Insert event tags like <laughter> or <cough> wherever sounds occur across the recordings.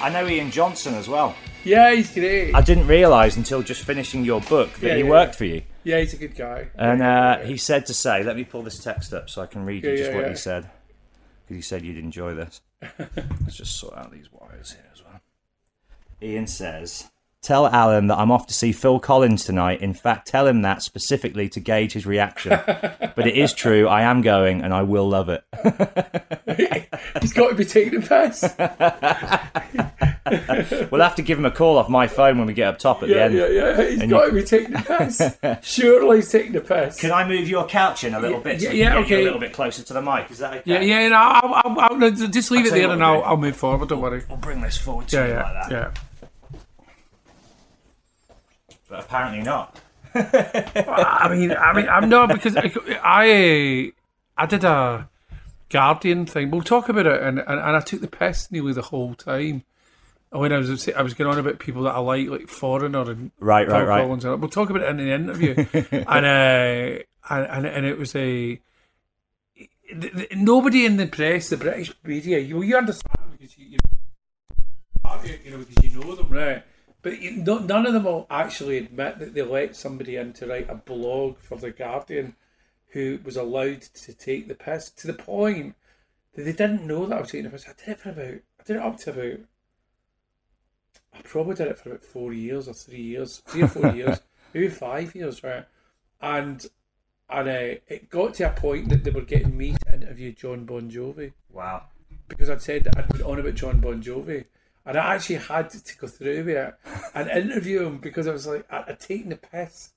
I know Ian Johnson as well. Yeah, he's great. I didn't realise until just finishing your book that Yeah, he yeah, worked yeah. for you. Yeah, he's a good guy. And uh, he said to say, let me pull this text up so I can read you Yeah, just yeah, what yeah. he said. Because he said you'd enjoy this. <laughs> Let's just sort out these wires here as well. Ian says, Tell Alan that I'm off to see Phil Collins tonight. In fact, tell him that specifically to gauge his reaction. <laughs> but it is true, I am going and I will love it. <laughs> <laughs> he's got to be taking a piss. <laughs> we'll have to give him a call off my phone when we get up top at the end. yeah, yeah. He's And got you- to be taking a piss. <laughs> Surely he's taking a piss. Can I move your couch in a little bit so Yeah, yeah, can get you okay. a little bit closer to the mic? Is that okay? Yeah, yeah. No, I'll, I'll, I'll, no, just leave I'll it there and we'll I'll. I'll move forward. Don't worry. We'll bring this forward to Yeah, you yeah, like that. yeah. But apparently not. I mean, I mean, I'm not because I, I, I did a Guardian thing. We'll talk about it, and, and, and I took the piss nearly the whole time. When I was I was going on about people that I like, like Foreigner and Right, right, Phil right. Collins, we'll talk about it in the interview. <laughs> and uh, and and it was a nobody in the press, the British media. You you understand because you, you you know because you know them, right? But you, no, none of them will actually admit that they let somebody in to write a blog for the Guardian, who was allowed to take the piss to the point that they didn't know that I was taking the piss. I did it for about I did it up to about I probably did it for about four years or three years, three or four <laughs> years, maybe five years, right? And and uh, it got to a point that they were getting me to interview John Bon Jovi Wow. because I'd said that I'd been on about John Bon Jovi. And I actually had to go through with it and interview him because I was like, I- I'd taken the piss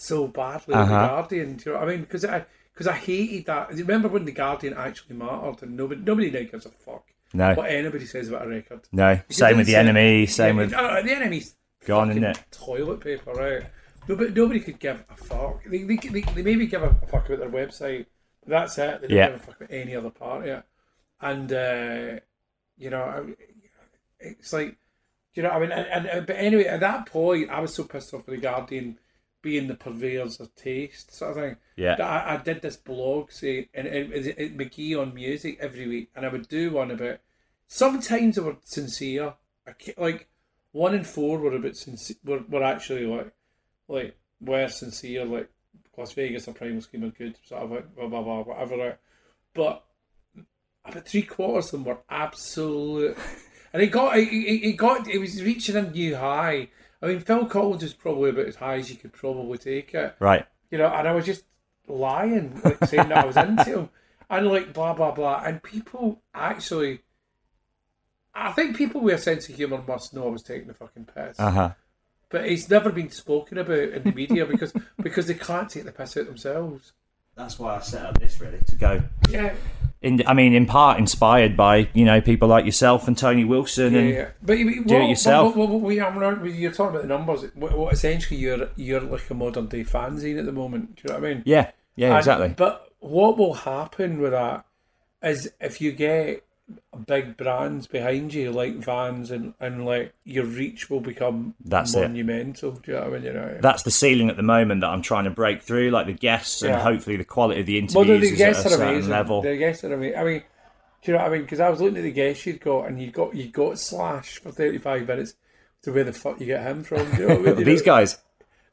so badly in the Uh-huh. Guardian. Do you know what I mean? Because I, because I hated that. Remember when the Guardian actually mattered and nobody, nobody now gives a fuck No. what anybody says about a record. No. Because Same with the uh, NME. Same yeah, with. uh, the NME's Gone, isn't it? Toilet paper, right? Nobody, nobody could give a fuck. They, they, they, they maybe give a fuck about their website. But that's it. They don't Yeah. give a fuck about any other part of it. And uh, you know, it's like, you know, I mean, and, and but anyway, at that point, I was so pissed off with the Guardian being the purveyors of taste, sort of thing. Yeah. I, I did this blog, say, and it, it, it McGee on music every week, and I would do one about. Sometimes they were sincere. I like one in four were a bit sincere. Were, were actually like, like were sincere, like Las Vegas or Primal Scream are good, sort of like blah blah blah whatever. But about three quarters of them were absolute, and it got it, it got it was reaching a new high. I mean, Phil Collins is probably about as high as you could probably take it. Right. You know, and I was just lying, like saying that I was into <laughs> him, and like blah blah blah, and people actually. I think people with a sense of humour must know I was taking the fucking piss. Uh huh. But it's never been spoken about in the media because <laughs> because they can't take the piss out themselves. That's why I set up this really to go. Yeah, In, I mean, in part inspired by you know people like yourself and Tony Wilson yeah, and yeah. But Do it what- yourself. We- I'm not- you're talking about the numbers. What, what essentially you're you're like a modern day fanzine at the moment. Do you know what I mean? yeah, yeah, And- exactly. But what will happen with that is if you get big brands behind you like Vans and, and like your reach will become That's it. monumental. Do you know what I mean? You know. That's the ceiling at the moment that I'm trying to break through, like the guests and hopefully the quality of the Well, interviews the, the is guests at a are certain amazing. level. The guests are amazing. I mean, do you know what I mean? Because I was looking at the guests you'd got, and you got you got Slash for thirty five minutes. To where the fuck you get him from? Do you know I mean? <laughs> These know? guys,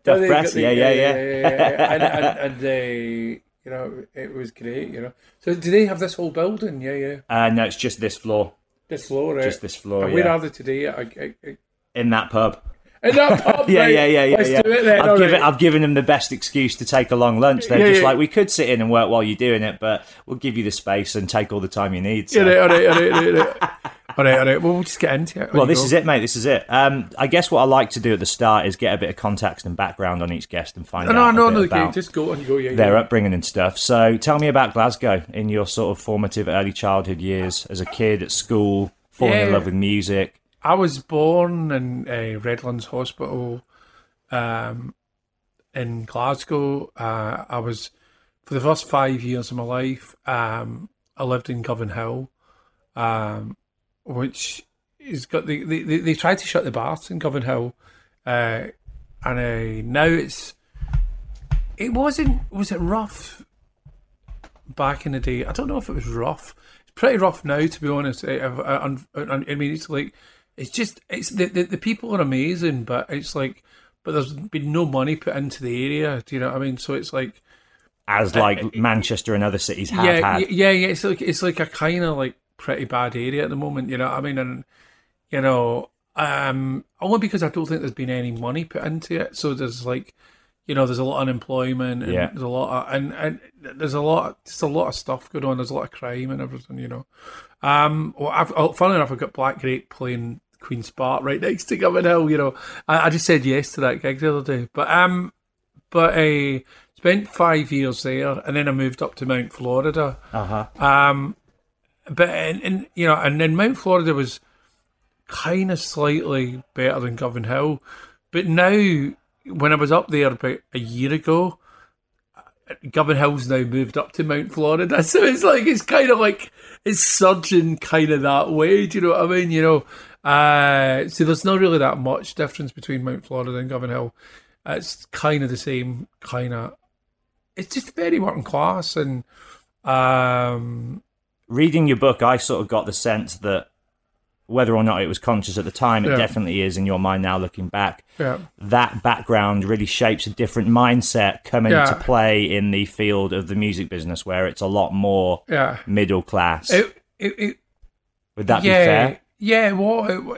Yeah, they Press, got the- yeah, yeah, yeah. yeah, yeah. and and, and they, <laughs> uh, you know, it was great. You know. So do they have this whole building? Yeah, yeah. Uh, no, it's just this floor, This floor, right? just this floor. And where Yeah, are they today? I, I, I, in that pub. in that pub, <laughs> Yeah, right? yeah, yeah, yeah. Let's yeah. then. I've given right. I've given them the best excuse to take a long lunch. They're Yeah, just yeah. like, we could sit in and work while you're doing it, but we'll give you the space and take all the time you need. So. Yeah, right, all right, all right, all right. <laughs> All right, all right. Well, we'll just get into it. Well, this is it, mate. This is it. Um, I guess what I like to do at the start is get a bit of context and background on each guest and find No, no, out no, no. about okay, Just go on. Go. Yeah, their yeah. upbringing and stuff. So, tell me about Glasgow in your sort of formative early childhood years as a kid at school, falling in love with music. I was born in uh, Redlands Hospital um, in Glasgow. Uh, I was, for the first five years of my life, um, I lived in Govanhill, um, which is got the, they, they, they tried to shut the bars in Govanhill. Uh, and uh, now it's, it wasn't, was it rough back in the day? I don't know if it was rough. It's pretty rough now, to be honest. I, I, I, I mean, it's like, it's just it's the, the the people are amazing, but it's like, but there's been no money put into the area. Do you know what I mean? So it's like, As like Manchester and other cities have Uh, yeah, had. yeah, yeah. It's like it's like a kind of like pretty bad area at the moment. You know I mean? And you know, um, only because I don't think there's been any money put into it. So there's like, you know, there's a lot of unemployment and Yeah. there's a lot of and and there's a lot, just a lot of stuff going on. There's a lot of crime and everything. You know, um, well, I've, oh, funnily enough, I've got Black Grape playing Queen's Park right next to Govanhill. You know, I, I just said yes to that gig the other day, but um, but I spent five years there, and then I moved up to Mount Florida. Uh huh. Um, but and, and you know, and then Mount Florida was kind of slightly better than Govanhill, but now when I was up there about a year ago, Govanhill's now moved up to Mount Florida, <laughs> so it's like it's kind of like it's surging kind of that way. Do you know what I mean? You know, uh, so there's not really that much difference between Mount Florida and Govanhill. It's kind of the same kind of. It's just very working class and. Um, Reading your book, I sort of got the sense that whether or not it was conscious at the time, it Yeah. definitely is in your mind now looking back. yeah. That background really shapes a different mindset coming Yeah. to play in the field of the music business where it's a lot more Yeah. middle class. It, it, it, Would that yeah, be fair? Yeah, well,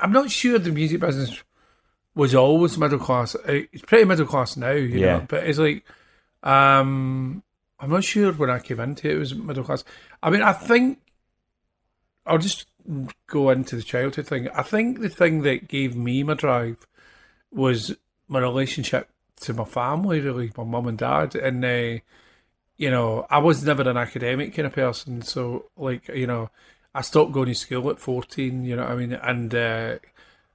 I'm not sure the music business was always middle class. It- It's pretty middle class now, you know, but it's like, um, I'm not sure when I came into it, it was middle class. I mean, I think, I'll just go into the childhood thing. I think the thing that gave me my drive was my relationship to my family, really, my mum and dad. And, uh, you know, I was never an academic kind of person. So, like, you know, I stopped going to school at 14, you know I mean? And uh,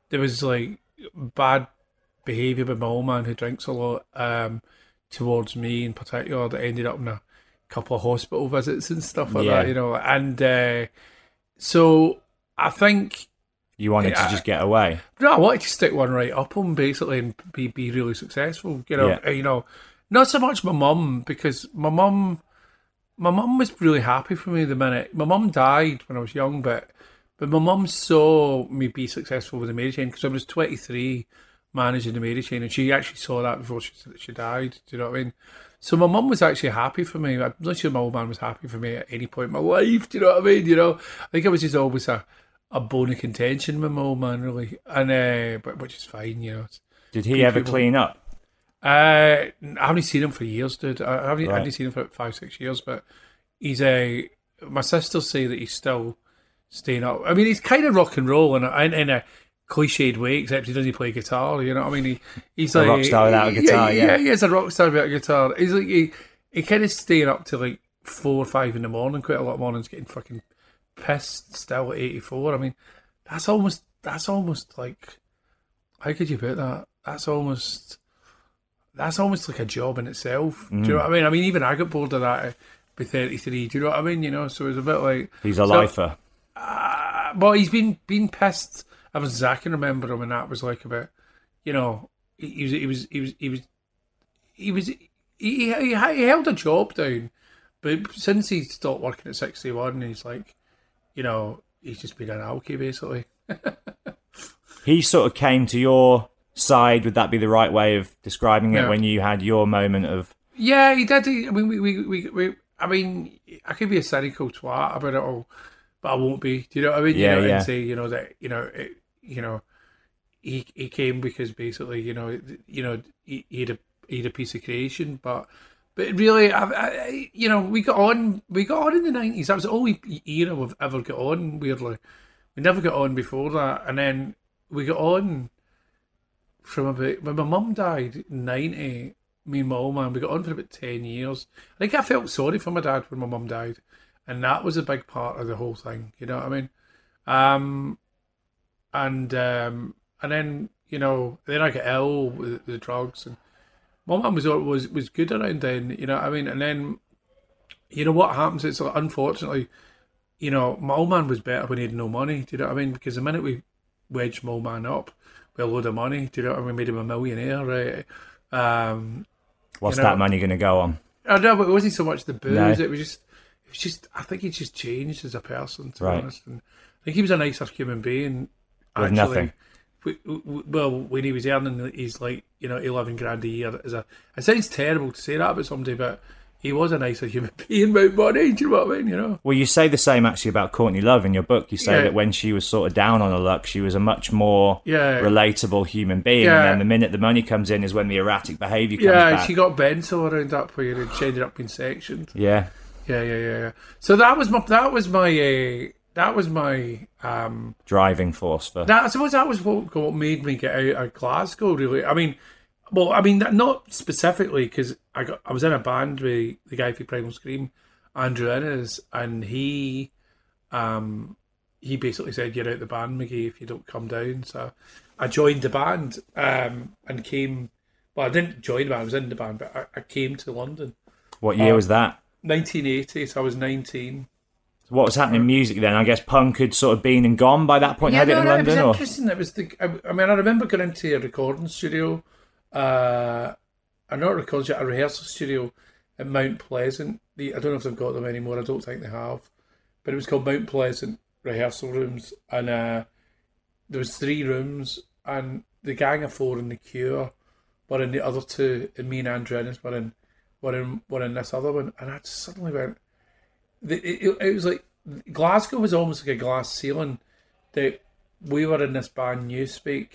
there was like bad behaviour by my old man who drinks a lot um, towards me in particular that ended up in a couple of hospital visits and stuff like Yeah. that, you know. And uh, so I think You wanted to just get away. no, I wanted to stick one right up him basically and be be really successful. You know, Yeah. Uh, you know, not so much my mum because my mum, my mum was really happy for me the minute my mum died when I was young, but but my mum saw me be successful with the Chain because I was twenty three managing the Mary Chain, and she actually saw that before she she died. Do you know what I mean? So my mum was actually happy for me. I'm not sure my old man was happy for me at any point in my life. Do you know what I mean? You know, I think I was just always a, a bone of contention with my old man, really, and uh, but which is fine, you know. Did he ever people. clean up? Uh, I haven't seen him for years, dude. I haven't, I haven't seen him for five, six years, but he's a. my sisters say that he's still staying up. I mean, he's kind of rock and roll in a, in, in a cliched way, except he doesn't play guitar. You know what I mean? He, he's A like rock star without a guitar, yeah. yeah, he is a rock star without a guitar. He's like he, he kind of staying up till like four or five in the morning. Quite a lot of mornings, getting fucking pissed still at eighty four. I mean, that's almost that's almost like how could you put that? That's almost that's almost like a job in itself. Do you know what I mean? I mean, even I got bored of that at be 33. Do you know what I mean? You know, so it's a bit like. He's a So- lifer. Uh, well, he's been been pissed ever since I can remember him, and that was like about, you know, he, he was he was he was he was he, he, he, he held a job down, but since he stopped working at 61, he's like, you know, he's just been an alky basically. <laughs> He sort of came to your side. Would that be the right way of describing it Yeah. when you had your moment of Yeah, he did. I mean, we, we, we, we, I mean, I could be a cynical twat about it all, but I won't be. Do you know what I mean? Yeah, you know, yeah. And say, you know, that, you know, it, you know, he he came because basically, you know, you know, he, he had a he had a piece of creation, but but really, I, I, you know, we got on, we got on in the nineties. That was the only era we've ever got on. Weirdly, we never got on before that, and then we got on from about when my mum died in ninety. Me and my old man, we got on for about ten years. I think I felt sorry for my dad when my mum died, and that was a big part of the whole thing. You know what I mean? Um, and um, and then you know, then I got ill with the drugs, and my mum was was was good around then. You know what I mean? And then, you know what happens? It's like, unfortunately, you know, my old man was better when he had no money. Do you know what I mean? Because the minute we wedged my old man up with a load of money, do you know what I mean? We made him a millionaire, right? Um, what's You know- that money going to go on? I know, but it wasn't so much the booze. No. It was just, it was just. I think he just changed as a person. To Right. be honest, and I think he was a nicer human being. With actually. nothing. We, we, well, when he was earning, he's like you know eleven grand a year. A, it sounds terrible to say that about somebody, but he was a nicer human <laughs> being with money. Do you know what I mean? You know. Well, you say the same actually about Courtney Love in your book. You say Yeah. that when she was sort of down on her luck, she was a much more Yeah. relatable human being. Yeah. And then the minute the money comes in is when the erratic behaviour comes Yeah, back. she got bento around that point, and she ended up being sectioned. yeah. Yeah, yeah, yeah, yeah. So that was my that was my uh, that was my um Driving force for. That I suppose that was what, what made me get out of Glasgow. Really, I mean, well, I mean, not specifically because I got I was in a band with the guy for Primal Scream, Andrew Innes, and he, um, he basically said, "You're out the band, McGee, if you don't come down." So I joined the band, um, and came. Well, I didn't join the band; I was in the band, but I, I came to London, what year uh, was that? 1980. So I was 19. What was happening in music then? I guess punk had sort of been and gone by that point. had it in it London, was or interesting. It was the. I, I mean, I remember going into a recording studio. Uh, I not a recording studio, a rehearsal studio at Mount Pleasant. The, I don't know if they've got them anymore. I don't think they have, but it was called Mount Pleasant Rehearsal Rooms, and uh, there was three rooms, and the Gang of Four and the Cure were in the other two, and me and Andrew Innes were in were in were in this other one, and I just suddenly went. It, it was like Glasgow was almost like a glass ceiling that we were in this band Newspeak,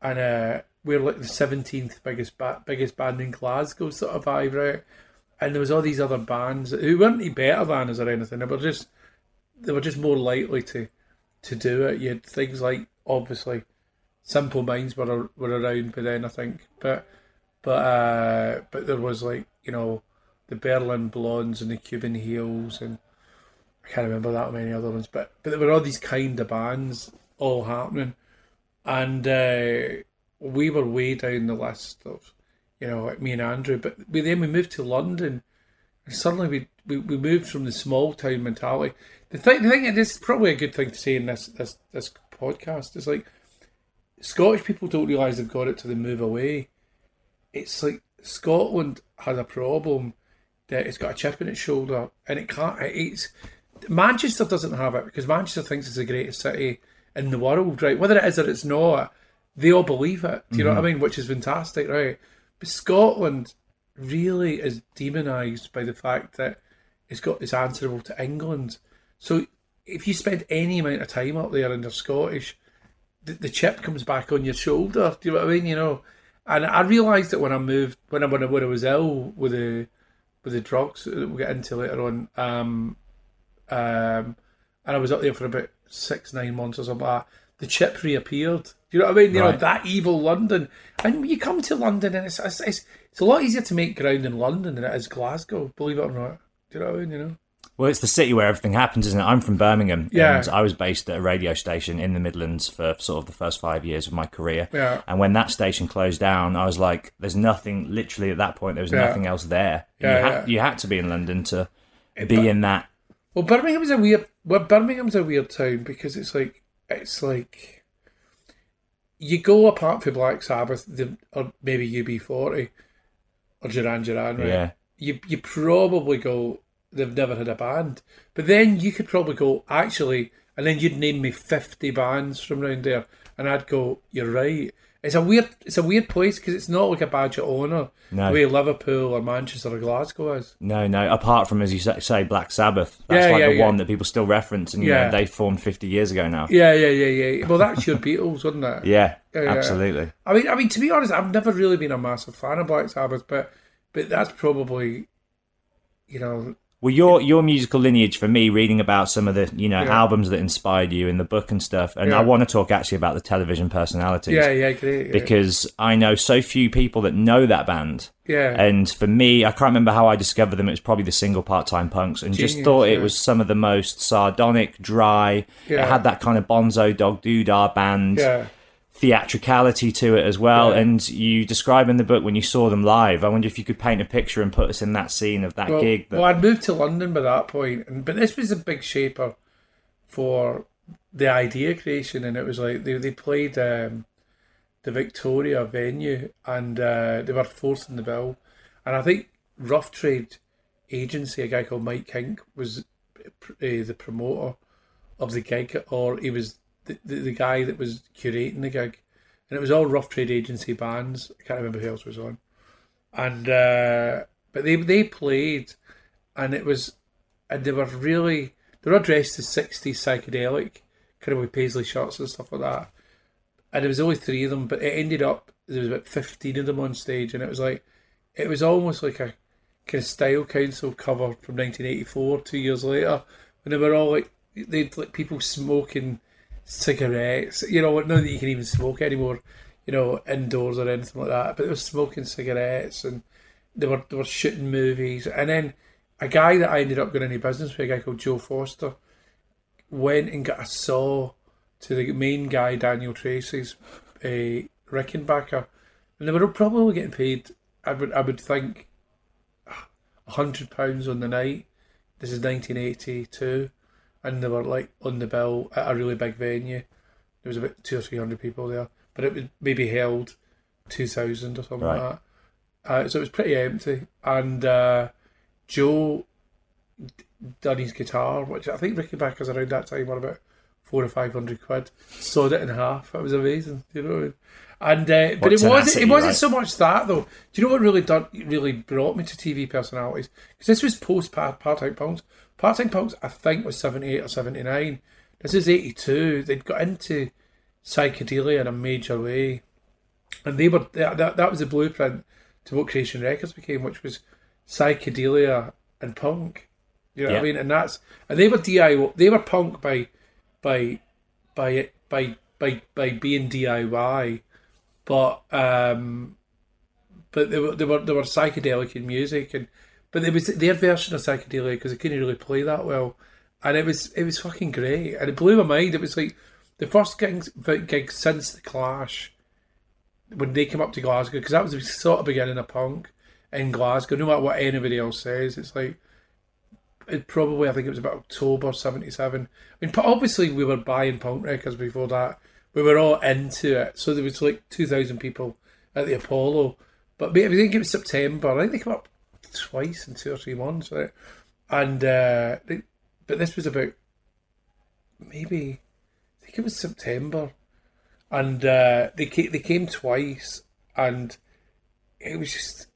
and uh, we were like the seventeenth biggest ba- biggest band in Glasgow, sort of vibe, right? And there was all these other bands who weren't any better than us or anything. They were just they were just more likely to to do it. You had things like obviously Simple Minds were were around by then, I think, but but uh, but there was like you know the Berlin Blondes and the Cuban Heels and I can't remember that many other ones, but but there were all these kind of bands all happening, and uh, we were way down the list of, you know, like me and Andrew. But we, then we moved to London, and suddenly we, we, we moved from the small town mentality. The thing, the thing, and this is probably a good thing to say in this this this podcast is like Scottish people don't realise they've got it till they move away. It's like Scotland has a problem that it's got a chip in its shoulder and it can't. It's Manchester doesn't have it because Manchester thinks it's the greatest city in the world, right? Whether it is or it's not, they all believe it. Do you know what I mm-hmm. mean? Which is fantastic, right? But Scotland really is demonised by the fact that it's got it's answerable to England. So if you spend any amount of time up there and you're Scottish, the, the chip comes back on your shoulder. Do you know what I mean? You know, and I realised that when I moved, when I when I, when I was ill with the with the drugs that we'll get into later on, um, um, and I was up there for about six nine months or something like that. The chip reappeared. Do you know what I mean? You Right. know that evil London, and you come to London, and it's, it's it's it's a lot easier to make ground in London than it is Glasgow. Believe it or not. Do you know what I mean? You know. Well, it's the city where everything happens, isn't it? I'm from Birmingham, Yeah. and I was based at a radio station in the Midlands for sort of the first five years of my career. Yeah. And when that station closed down, I was like, "There's nothing." Literally, at that point, there was Yeah. nothing else there. Yeah, you, had, yeah. you had to be in London to be in that. Well, Birmingham's a weird. Well, Birmingham's a weird town because it's like it's like you go apart for Black Sabbath, the, or maybe UB40 or Duran Duran, right? Yeah. You you probably go. They've never had a band, but then you could probably go actually, and then you'd name me fifty bands from around there, and I'd go, you're right. It's a weird, it's a weird place because it's not like a badge of honour No. the way Liverpool or Manchester or Glasgow is. No, no. Apart from as you say, Black Sabbath. That's Yeah, like yeah, the yeah. one that people still reference, and you Yeah. know, they formed 50 years ago now. Yeah, yeah, yeah, yeah. Well, that's your Beatles, wasn't it? <laughs> Yeah. absolutely. I mean, I mean, to be honest, I've never really been a massive fan of Black Sabbath, but but that's probably, you know, Well, your your musical lineage for me, reading about some of the you know Yeah. albums that inspired you in the book and stuff, and Yeah. I want to talk actually about the television personalities. yeah, yeah, great, yeah. because I know so few people that know that band. yeah, And for me, I can't remember how I discovered them. It was probably the single part time punks, and just Genius, thought it was some of the most sardonic, dry. Yeah. It had that kind of Bonzo Dog Doodah band yeah. Theatricality to it as well. Yeah. And you describe in the book when you saw them live. I wonder if you could paint a picture and put us in that scene of that Well, gig. That, well, I'd moved to London by that point, and but this was a big shaper for the idea creation, and it was like they they played um, the Victoria venue, and uh, they were fourth in the bill, and I think Rough Trade Agency, a guy called Mike Kink, was uh, the promoter of the gig, or he was the, the, guy that was curating the gig, and it was all Rough Trade Agency bands. I can't remember who else was on, and uh, but they they played, and it was, and they were really they were dressed as '60s psychedelic, kind of with paisley shirts and stuff like that, and there was only three of them, but it ended up there was about fifteen of them on stage, and it was like, it was almost like a kind of style council cover from 1984, two years later, when they were all like they'd like people smoking cigarettes. You know, not that you can even smoke anymore. You know, indoors or anything like that. But they were smoking cigarettes and they were they were shooting movies. And then a guy that I ended up going into business with, a guy called Joe Foster, went and got a saw to the main guy Daniel Treacy's uh, Rickenbacker, and they were probably getting paid. I would I would think hundred pounds on the night. This is 1982, and they were like on the bill at a really big venue. There was about two or three hundred people there, but it would maybe held two thousand or something Right. like that. Uh, so it was pretty empty, and uh, Joe done his guitar, which I think Rickenbacker's around that time were about four or five hundred quid. Sawed it in half. It was amazing. You know. what I mean? And uh, but it wasn't. It wasn't right? so much that though. Do you know what really done? Really brought me to TV personalities? Because this was post part time punks. Part time punks, I think, was seventy eight or seventy nine. This is eighty two. They'd got into psychedelia in a major way, and they were that, that, that was the blueprint to what Creation Records became, which was psychedelia and punk. You know what I mean? And that's and they were DIY. They were punk by by by by by by being DIY, but um, but they were they were they were psychedelic in music and but it was their version of psychedelia because they couldn't really play that well, and it was it was fucking great and it blew my mind. It was like the first gigs gig since the Clash when they came up to Glasgow because that was the sort of beginning of punk in Glasgow. No matter what anybody else says, it's like it probably I think it was about October '77. I mean, obviously we were buying punk records before that. We were all into it, so there was like two thousand people at the Apollo. But maybe I think it was September. I think they came up twice in two or three months, right? And uh, they, but this was about maybe I think it was September, and uh, they came, they came twice, and it was just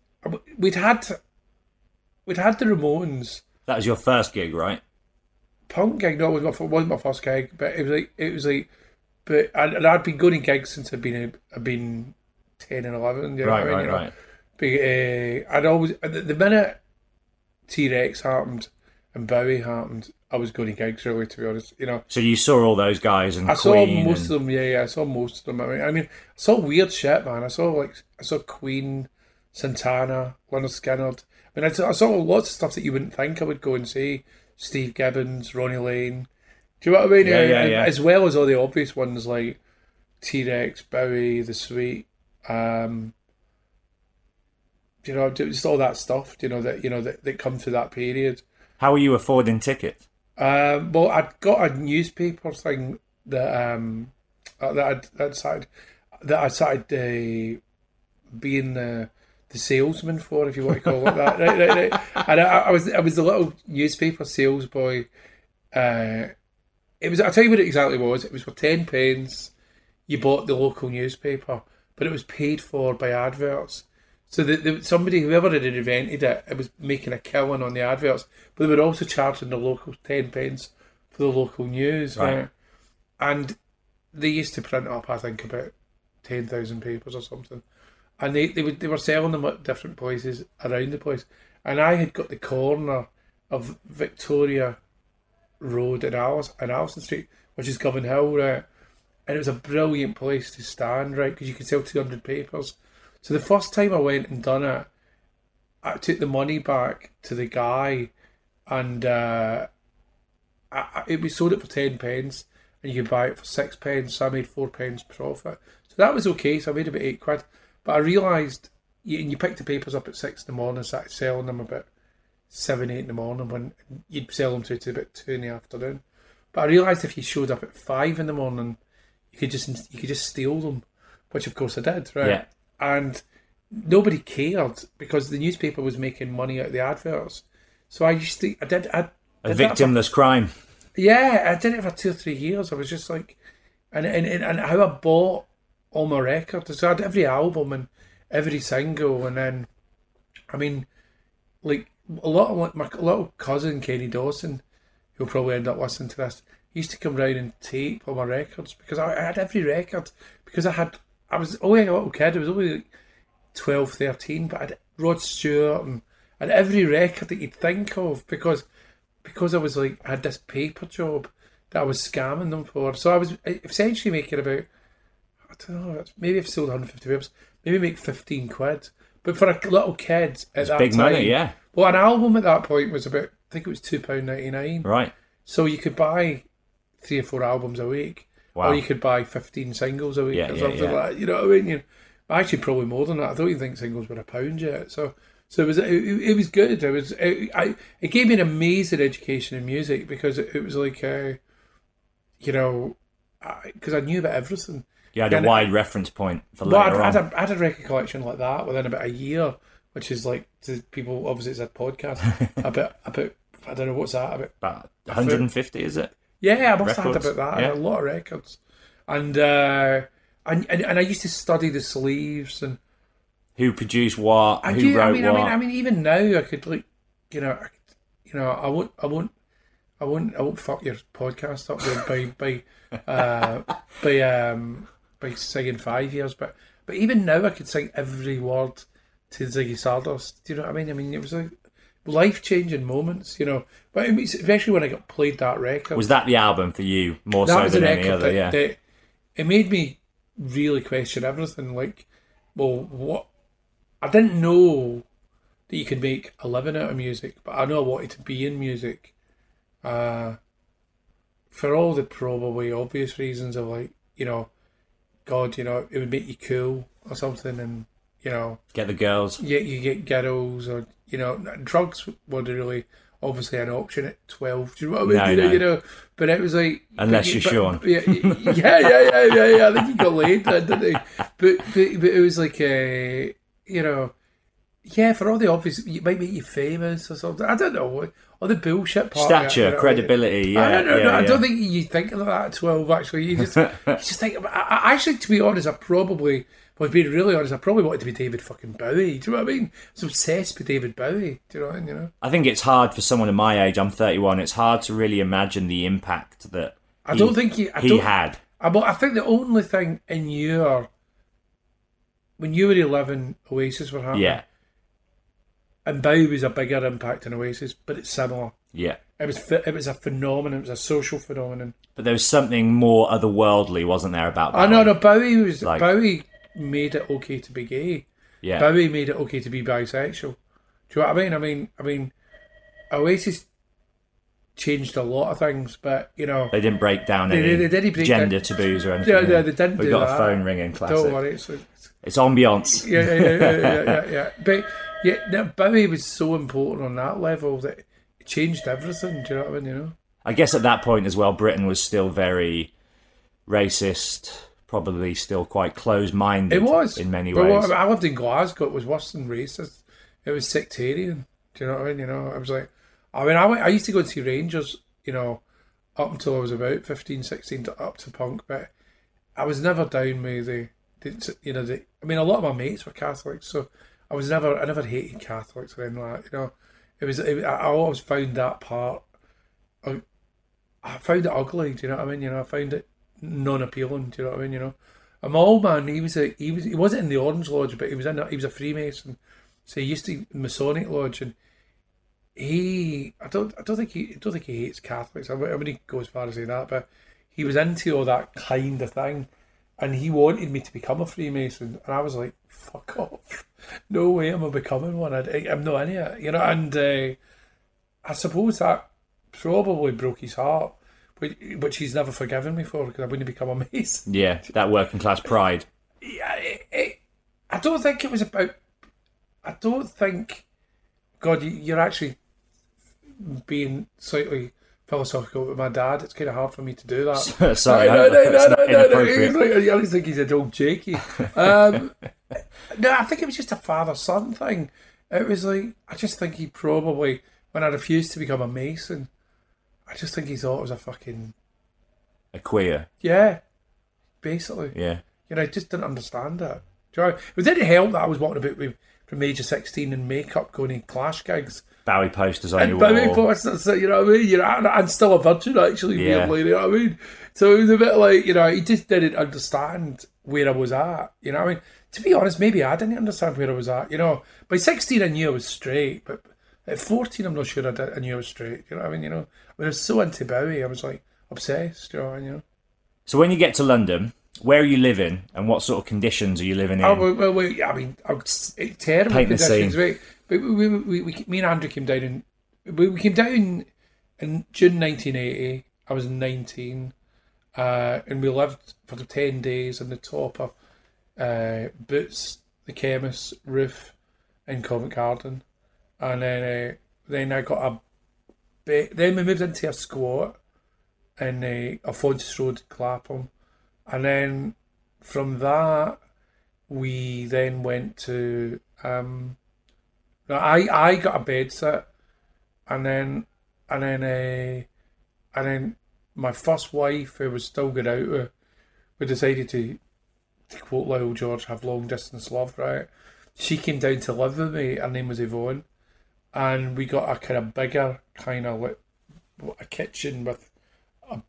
we'd had we'd had the Ramones That was your first gig, right? punk gig. No, it was my, wasn't my first gig, but it was like it was like, but and, and I'd been going to gigs since I'd been I'd been ten and eleven. You know Right, what I mean? right, You know? right. Uh, I'd always the, the minute T Rex happened and Bowie happened, I was going to gigs. Really, to be honest, you know. So you saw all those guys and I saw Queen most and- of them. Yeah, yeah, I saw most of them. I mean, I mean, I saw weird shit, man. I saw like I saw Queen, Santana, Lynyrd Skynyrd. I mean, I saw, I saw lots of stuff that you wouldn't think I would go and see. Steve Gibbons, Ronnie Lane. Do you know what I mean? Yeah, yeah, yeah. As well as all the obvious ones like T Rex, Bowie, The Sweet. Um, you know, just all that stuff. You know that you know that that come through that period. How were you affording tickets? Um, well, I'd got a newspaper thing that um uh, that I'd, that started that I started uh, being the the salesman for, if you want to call it that. <laughs> right, right, right. And I, I was I was the little newspaper sales boy. Uh, it was I'll tell you what it exactly was. It was for ten pence. You bought the local newspaper, but it was paid for by adverts. So that the, somebody, whoever had invented it, it was making a killing on the adverts, but they were also charging the local ten pence for the local news, Right. right? And they used to print up, I think, about ten thousand papers or something, and they they would they were selling them at different places around the place. And I had got the corner of Victoria Road in Alice and Allison Street, which is Govanhill, right? And it was a brilliant place to stand, right? Because you could sell two hundred papers. So the first time I went and done it, I took the money back to the guy, and uh, I, I, it was sold it for ten pence, and you could buy it for six pence. So I made four pence profit. So that was okay. So I made about eight quid. But I realised, you, and you picked the papers up at six in the morning, started selling them about seven, eight in the morning when you'd sell them to, to about two in the afternoon. But I realised if you showed up at five in the morning, you could just you could just steal them, which of course I did, right? Yeah. And nobody cared because the newspaper was making money out of the adverts. So I used to, I did, I A did victimless crime. yeah, I did it for two or three years. I was just like, and and and, and how I bought all my records. So I had every album and every single, and then, I mean, like a lot of like, my little cousin Kenny Dawson, who'll probably end up listening to this, used to come round and tape all my records because I, I had every record because I had I was only a little kid. I was only like 12, 13, but I had Rod Stewart and, and every record that you'd think of because because I was like I had this paper job that I was scamming them for. So I was essentially making about I don't know, maybe I've sold 150 papers, maybe make 15 quid. But for a little kid at that big time, money, yeah. Well, an album at that point was about I think it was two pound ninety nine. Right. So you could buy three or four albums a week, Wow. or you could buy fifteen singles a week Yeah, or something yeah. like that. You know what I mean? You actually probably more than that. I don't even think singles were a pound yet. So so it was it, it was good. It was it, I it gave me an amazing education in music because it, it was like uh, you know because I, knew about everything. You had a And- wide reference point for Well, later I'd, on. had, I'd had a record collection like that within about a year, which is like to people. Obviously, it's a podcast. <laughs> about about I don't know what's that about. About 150, is it? Yeah, I must have Records, had about that. Yeah. a lot of records, and uh, and, and and I used to study the sleeves and Who produced what? I who do. wrote I mean, I mean, I mean, even now I could like, you know, I, you know, I won't, I won't, I won't, I won't fuck your podcast up with by by uh, <laughs> by um by singing five years, but but even now I could sing every word to Ziggy Stardust. Do you know what I mean? I mean, it was like life changing moments, you know. But especially when I got played that record was that the album for you more that so than any other? that, yeah. that it made me really question everything. Like, well, what I didn't know that you could make a living out of music, but I know I wanted to be in music. Uh, for all the probably obvious reasons of like, you know, God, you know, it would make you cool or something, and you know, Get the girls. you, you get girls or you know drugs weren't really obviously an option at 12 do you know what I mean No, you, know, no. you know but it was like Unless but- you're but- Sean. yeah, yeah yeah yeah yeah yeah I think he got laid then didn't he but, but but it was like uh, you know yeah for all the obvious it might make you famous or something I don't know all the bullshit part it, Stature, you know I credibility. Yeah, don't know. yeah, no, I don't think you think of that at twelve. Actually, you just <laughs> you just think. I, I actually, to be honest, I probably But being really honest, I probably wanted to be David fucking Bowie. Do you know what I mean? I was obsessed with David Bowie. Do you know what I mean? You know? I think it's hard for someone of my age. I'm 31. It's hard to really imagine the impact that I he, don't think he. I he don't, had. I, but I think the only thing in your when you were eleven, Oasis were happening. Yeah, and Bowie was a bigger impact than Oasis, but it's similar. yeah. It was it was a phenomenon. It was a social phenomenon. But there was something more otherworldly, wasn't there, about I Bowie? know. No, Bowie was Like- Bowie made it okay to be gay. Yeah, Bowie made it okay to be bisexual. Do you know what I mean? I mean, I mean, Oasis changed a lot of things, but you know, they didn't break down They- any they didn't break gender down- taboos or anything. yeah, yeah, they didn't We do got that. a phone ringing. Classic. don't worry. It's, it's, ambiance. yeah, yeah, yeah, yeah, yeah. <laughs> But yeah, Bowie was so important on that level that it changed everything. Do you know what I mean? You know. I guess at that point as well, Britain was still very racist, probably still quite closed-minded. It was in many But ways. I lived in Glasgow. It was worse than racist. It was sectarian. Do you know what I mean? You know, I was like, I mean, I, went, I used to go and see Rangers. You know, up until I was about 15, 16, to, up to punk, but I was never down with the, you know, the. I mean, a lot of my mates were Catholics, so I was never, I never hated Catholics or anything like. You know, it was, it, I always found that part. I, I found it ugly. Do you know what I mean? You know, I found it non-appealing. Do you know what I mean? You know, and my old man, he was a he was he wasn't in the Orange Lodge, but he was in a, he was a Freemason, so he used to Masonic Lodge, and he I don't I don't think he I don't think he hates Catholics. I I go as far as saying that, but he was into all that kind of thing, and he wanted me to become a Freemason, and I was like, fuck off, <laughs> no way am I becoming one. I, I'm not in it, you know, and uh, I suppose that probably broke his heart. Which, which he's never forgiven me for because I wouldn't become <laughs> a mason. yeah, that working class pride. Yeah, it, it, I don't think it was about. I don't think. God, you, you're actually being slightly philosophical with my dad. It's kind of hard for me to do that. <laughs> Sorry, no, no, no, no, no, no, no. He's like, I think he's a old Jakey. Um, no, I think it was just a father son thing. It was like I just think he probably when I refused to become a mason, I just think he thought it was a fucking A queer. yeah, basically. Yeah. You know, I just didn't understand it. Do you know, it didn't help that I was walking about with, from age of 16 in makeup going to clash gigs. Bowie posters on And the wall. way, so, you know what I mean? You know, and I'm still a virgin, actually, Yeah. weirdly, you know what I mean? So it was a bit like, you know, he just didn't understand where I was at. You know what I mean? To be honest, maybe I didn't understand where I was at. You know, by 16, I knew I was straight, but at 14, I'm not sure I, did, I knew I was straight. You know what I mean? You know, when I was so into Bowie, I was like obsessed, you know, and, you know. So when you get to London, where are you living and what sort of conditions are you living oh, in? Oh well, well, I mean, I was- it's terrible Paint the conditions. Right? We, we, we, we, me and Andrew came down in we, we came down in June 1980. I was 19, uh, and we lived for the 10 days on the top of uh, Boots, the chemist roof in Covent Garden, and then uh, then I got a ba- then we moved into a squat in uh, Alphonsus Road, Clapham, and then from that we then went to um I I got a bed set and then and then uh, and then my first wife who was still good out with we decided to to quote Lowell George have long distance love right? She came down to live with me. Her name was Yvonne. And we got a kind of bigger kind of like a kitchen with a,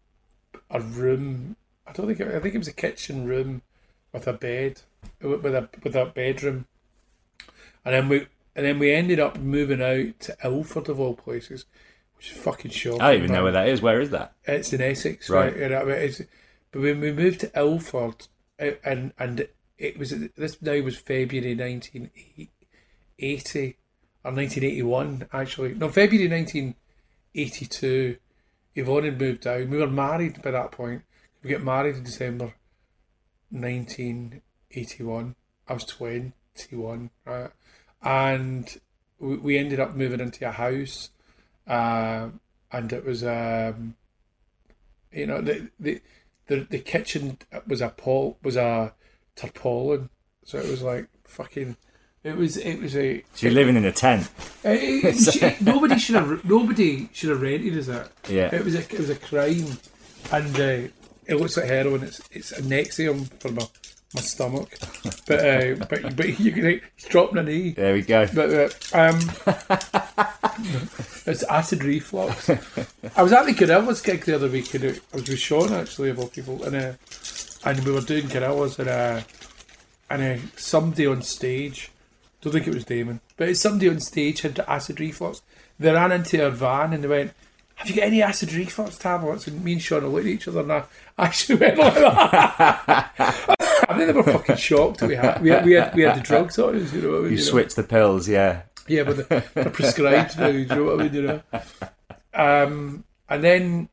a room. I don't think it, I think it was a kitchen room with a bed with a with a bedroom, and then we and then we ended up moving out to Ilford of all places, which is fucking shocking. I don't even know where that is. Where is that? It's in Essex, Right. right? You know, what I mean, it's, but when we moved to Ilford, uh, and and it was this now was February nineteen eighty or nineteen eighty one actually. No, February nineteen eighty two. Yvonne had moved down. We were married by that point. We get married in December nineteen eighty one. I was twenty one, right? And we, we ended up moving into a house, uh, and it was um, you know the the the, the kitchen was a pol was a tarpaulin, so it was like fucking. It was it was a So you're living in a tent. it- it- she- nobody should have nobody should have rented us that. Yeah. It was a it was a crime, and uh, it looks like heroin. It's it's a Nexium for my my stomach. But uh, but but you can he's dropping a knee. There we go. But uh, um, <laughs> it's acid reflux. I was at the Gorillaz gig the other week, and it, I was with Sean actually of all people, and uh, and we were doing Gorillaz, and uh, and uh, somebody on stage, don't think it was Damon, but it's somebody on stage had acid reflux. They ran into our van and they went, "Have you got any acid reflux tablets?" And me and Sean looked at each other, and I actually went like that. <laughs> I think they were fucking shocked that we had we had we had, we had the drugs on us. You know what I mean? You know? switched the pills, yeah. Yeah, but they're, they're prescribed now. You know what I mean? You know. Um, and then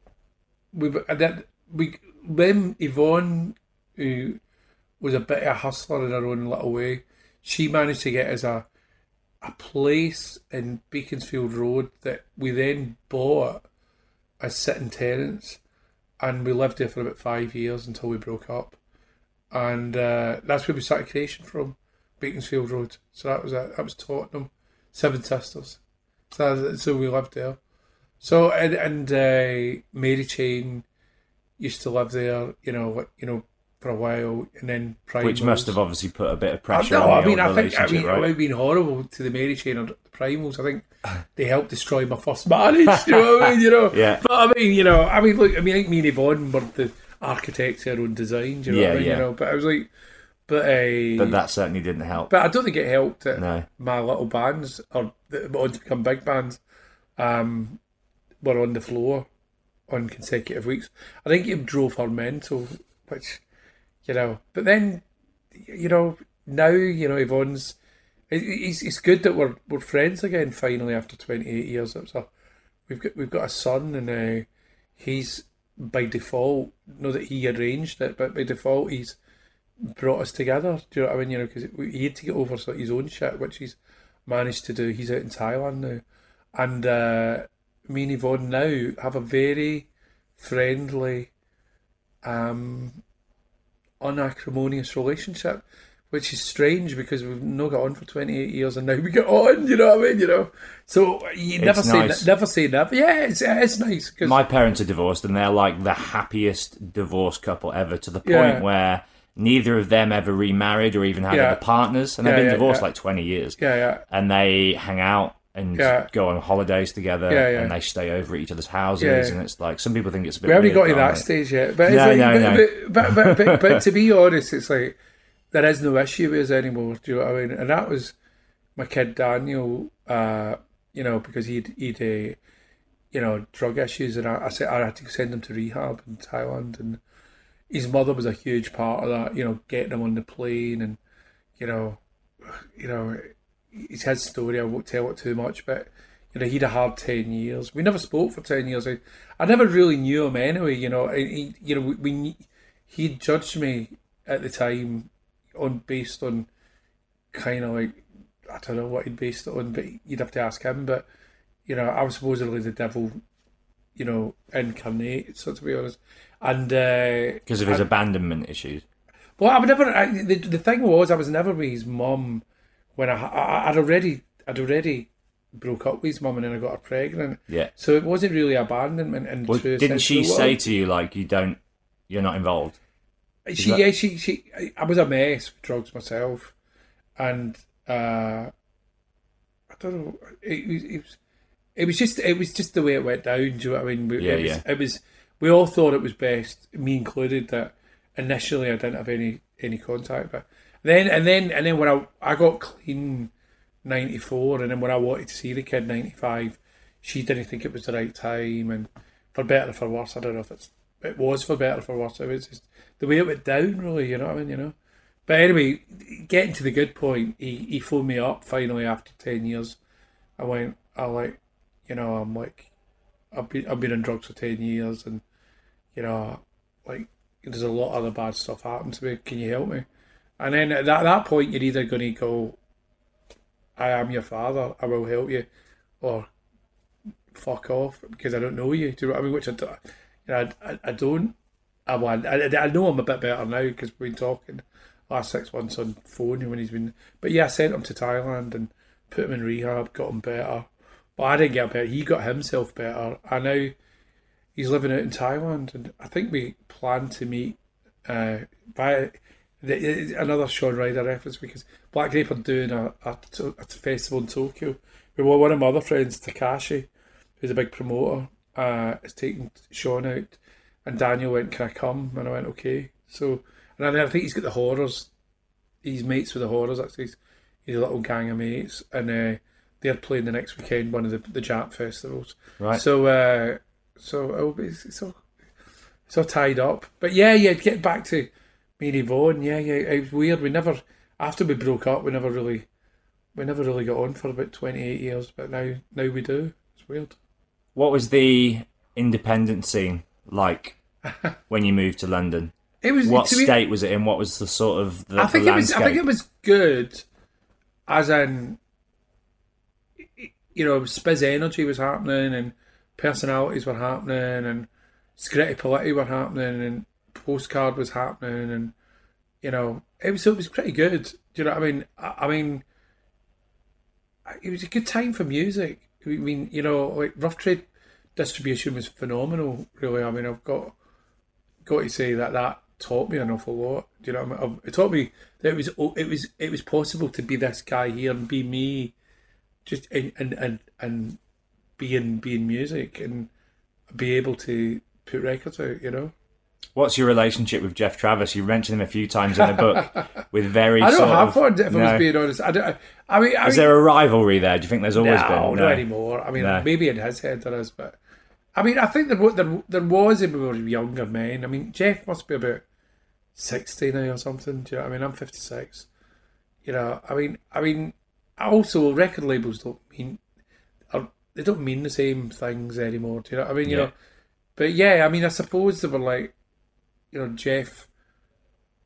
we and then we when Yvonne, who was a bit of a hustler in her own little way, she managed to get us a a place in Beaconsfield Road that we then bought as sitting tenants, and we lived there for about five years until we broke up, and uh, that's where we started creation from, Beaconsfield Road. So that was it. That was Tottenham, Seven Sisters. So so we lived there. So and and uh, Mary Chain used to live there. You know, like, you know, for a while, and then Primals. Which must have obviously put a bit of pressure no, on I mean, I think I mean, it would have been horrible to the Mary Chain or the Primals. I think they helped destroy my first marriage. you know what I mean? You know. <laughs> Yeah. But I mean, you know, I mean, look, I mean, I think me and Yvonne were the architects our own design. You know Yeah, what I mean? yeah. You know, but I was like, but uh, But that certainly didn't help. but I don't think it helped that No. my little bands or that went on to become big bands um, were on the floor on consecutive weeks. I think it drove her mental, which you know. But then, you know, now you know Yvonne's. It's, it's good that we're we're friends again finally after twenty eight years. Was a, we've got we've got a son and uh, he's by default. Know that he arranged it, but by default he's brought us together. Do you know what I mean? You know, because he had to get over sort of his own shit, which he's managed to do. He's out in Thailand now, and uh, me and Yvonne now have a very friendly, um, unacrimonious relationship, which is strange because we've not got on for twenty eight years, and now we get on. You know what I mean? You know, so you never say nice. never say never. Yeah, it's it's nice because My parents are divorced, and they're like the happiest divorced couple ever. To the point Yeah. where neither of them ever remarried or even had Yeah. other partners, and they've been yeah, divorced yeah. like twenty years. yeah, yeah. And they hang out and Yeah. go on holidays together, Yeah, yeah. and they stay over at each other's houses, Yeah. and it's like some people think it's a bit. We haven't weird, got to that I'm stage yet. But, No, like, no, but, no. But, but, but, but to be honest, it's like there is no issue with us anymore. Do you know what I mean? And that was my kid Daniel. Uh, you know, because he'd he'd uh, you know drug issues, and I, I said I had to send him to rehab in Thailand, and his mother was a huge part of that. You know, getting him on the plane, and you know, you know, it's his story. I won't tell it too much, but you know, he'd a hard ten years. We never spoke for ten years. I, I never really knew him anyway. You know, he, you know, we, we he judged me at the time on based on kind of like I don't know what he'd based it on, but you'd have to ask him. But you know, I was supposedly the devil, you know, incarnate. So to be honest, and uh, because of his abandonment issues. well, I would never. I, the the thing was, I was never with his mum when I, I I'd already I'd already broke up with his mum and then I got her pregnant. Yeah. So it wasn't really abandonment. And Well, didn't she say to you like you don't, you're not involved? She that- yeah she she I- was a mess with drugs myself, and uh, I don't know it, was- it was it was just it was just the way it went down. Do you know what I mean? We- Yeah, it was, yeah. It was we all thought it was best, me included, that initially I didn't have any any contact, but then and then and then when I I got clean ninety four, and then when I wanted to see the kid ninety five, she didn't think it was the right time, and for better or for worse, I don't know if it's it was for better or for worse. It was just the way it went down, really. You know what I mean? You know. But anyway, getting to the good point, he, he phoned me up finally after ten years. I went, I like, you know, I'm like, I've been I've been on drugs for ten years, and you know, like there's a lot of other bad stuff happened to me. Can you help me? And then at that, that point, you're either going to go, I am your father, I will help you, or fuck off because I don't know you. Do you know what I mean? Which I, you know, I, I, I don't. I, want- I, I know I'm a bit better now because we've been talking last six months on phone when he's been. But yeah, I sent him to Thailand and put him in rehab, got him better. But I didn't get better. He got himself better. And now he's living out in Thailand, and I think we plan to meet. Uh, by Another Shaun Ryder reference because Black Grape are doing a, a, a festival in Tokyo. We were one of my other friends, Takashi, who's a big promoter, uh, is taking Shaun out, and Daniel went, "Can I come?" And I went, "Okay." So, and I think he's got the horrors. He's mates with the horrors. Actually, he's, he's a little gang of mates, and uh, they're playing the next weekend one of the the Jap festivals. Right. So, uh, so it'll be, it's all it's all tied up. But yeah, yeah. Get back to me Mary Vaughan. Yeah, yeah. It was weird. We never after we broke up. We never really we never really got on for about twenty eight years. But now now we do. It's weird. What was the independent scene like when you moved to London? <laughs> It was What state was it in? What was the sort of the, I think the it was. I think it was good, as in, you know, Spizzenergi was happening, and personalities were happening, and Scritti Politti were happening, and postcard was happening, and you know, it was it was pretty good. Do you know what I mean? I, I mean, it was a good time for music. I mean, you know, like Rough Trade distribution was phenomenal. Really, I mean, I've got got to say that that taught me an awful lot. Do you know what I mean? It taught me that it was it was it was possible to be this guy here and be me, just and and and, and be in be in music and be able to put records out. You know, What's your relationship with Geoff Travis? You mentioned him a few times in the book <laughs> with very. I don't have of, one. If I was being honest, I don't. I mean, I Is mean, there a rivalry there? Do you think there's always no, been? No, not anymore. I mean, No. maybe in his head there is, but I mean, I think there there there was when we were younger men. I mean, Jeff must be about sixty now or something. Do you know what I mean? I'm fifty six. You know, I mean, I mean, also record labels don't mean, they don't mean the same things anymore. Do you know what I mean? You Yeah. know, but yeah, I mean, I suppose they were like, you know, Geoff,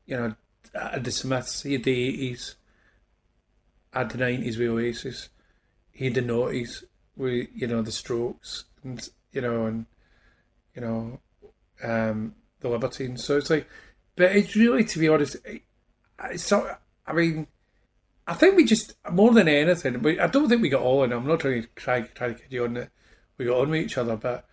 you know, had the Smiths, he had the eighties, had the nineties with Oasis, he had the noughties with you know the Strokes, and you know, and you know, um, the Libertines. So it's like, but it's really, to be honest, it- it's so. I mean, I think we just more than anything. We, I don't think we got on. I'm not trying to try try to kid you on that we got on with each other, but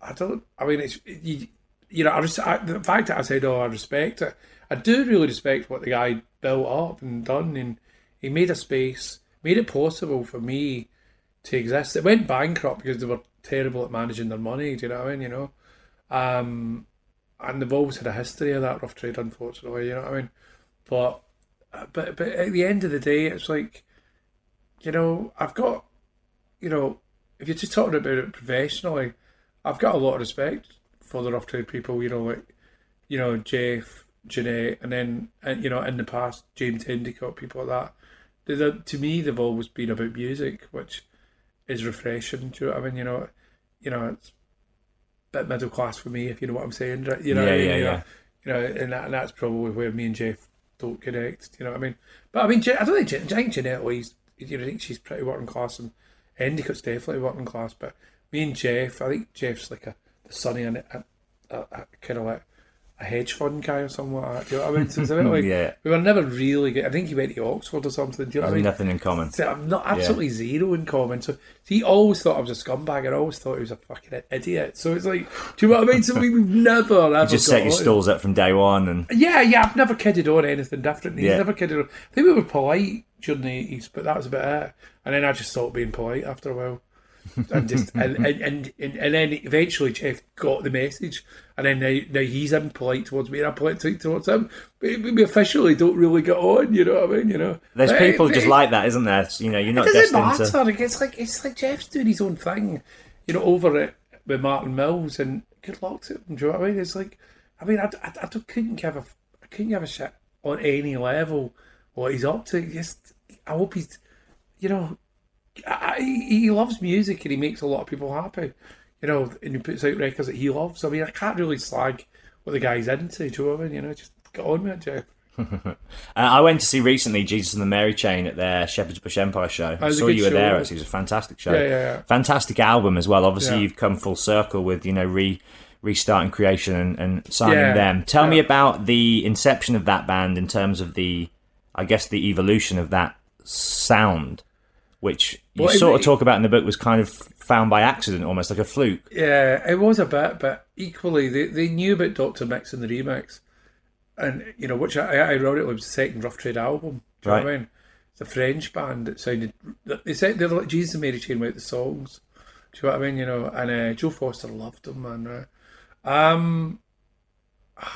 I don't. I mean, it's you, you know, I, res- I the fact that I said, "Oh, I respect it." I do really respect what the guy built up and done, and he made a space, made it possible for me to exist. It went bankrupt because they were terrible at managing their money. Do you know what I mean? You know, um, and they've always had a history of that rough trade, unfortunately. You know what I mean? But but but at the end of the day, it's like, you know, I've got, you know, if you're just talking about it professionally, I've got a lot of respect for off to people. You know, like, you know, Geoff, Jeannette, and then and, you know, in the past, James Endicott, people like that. They, they- to me, they've always been about music, which is refreshing. Do you know what I mean? You know, you know, it's a bit middle class for me, if you know what I'm saying. right? You know, Yeah, mean? yeah, you know, yeah. you know, and, that, and that's probably where me and Geoff don't connect. You know what I mean? But I mean, I don't think, I think Jeannette Lee's, you know, I think she's pretty working class, and Endicott's definitely working class. But me and Geoff, I think Geoff's like a the sunny and a, a, a kind of like a hedge fund guy or something like that. Do you know what I mean? So it's a bit <laughs> like Yeah. we were never really good. I think he went to Oxford or something. Do you know I what I mean, nothing in common. So I'm not absolutely zero in common. So he always thought I was a scumbag, and I always thought he was a fucking idiot. So it's like, do you know what I mean? So we, we've never <laughs> ever You just set your stalls up from day one, and Yeah, yeah, I've never kidded on anything different. He's Yeah. never kidded on. I think we were polite during the eighties, but that was about it. And then I just stopped being polite after a while. <laughs> And just and, and, and, and, then eventually Geoff got the message and then now, now he's impolite towards me and I'm polite towards him. But we officially don't really get on, you know what I mean? You know. there's But- people but just like that, isn't there? You know, you're not it doesn't destined to. It's like it's like Geoff's doing his own thing, you know, over it with Martin Mills, and good luck to him. Do you know what I mean? It's like, I mean, I, I, I don't- couldn't give a I couldn't give a shit on any level what he's up to. Just I hope he's, you know, I, I- he loves music and he makes a lot of people happy, you know, and he puts out records that he loves. I mean, I can't really slag what the guy's into. Do you know what I mean? You know, just get on with it, Geoff. <laughs> I went to see recently Jesus and the Mary Chain at their Shepherd's Bush Empire show. Oh, I Oh, a saw you were there. show. Actually, it was a fantastic show. Yeah, yeah, yeah. Fantastic album as well. Obviously, you've come full circle with you know re restarting creation and, and signing them. Tell me about the inception of that band in terms of the, I guess, the evolution of that sound, which you Well, it- sort of talk about in the book was kind of found by accident, almost like a fluke. Yeah, it was a bit, but equally they, they knew about Doctor Mix and the remix, and you know, which I, I ironically was the second Rough Trade album. Do you know what I mean? It's a French band that sounded. They said they're like Jesus and Mary Chain without the songs. Do you know what I mean? You know, and uh, Joe Foster loved them, man. Right? Um, <sighs>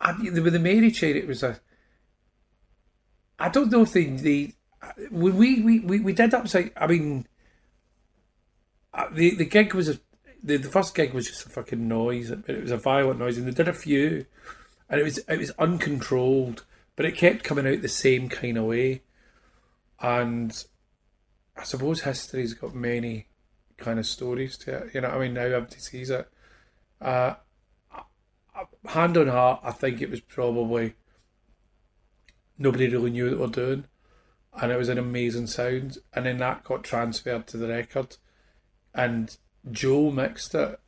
I, with the Mary Chain, it was a. I don't know if they, they we, we, we, we did upside. I mean, uh, the the gig was a the, the first gig was just a fucking noise. It was a violent noise, and they did a few, and it was it was uncontrolled, but it kept coming out the same kind of way. And I suppose history's got many kind of stories to it. You know, I mean, now everybody sees it. Uh, hand on heart, I think it was probably nobody really knew what they were doing, and it was an amazing sound. And then that got transferred to the record, and Joe mixed it.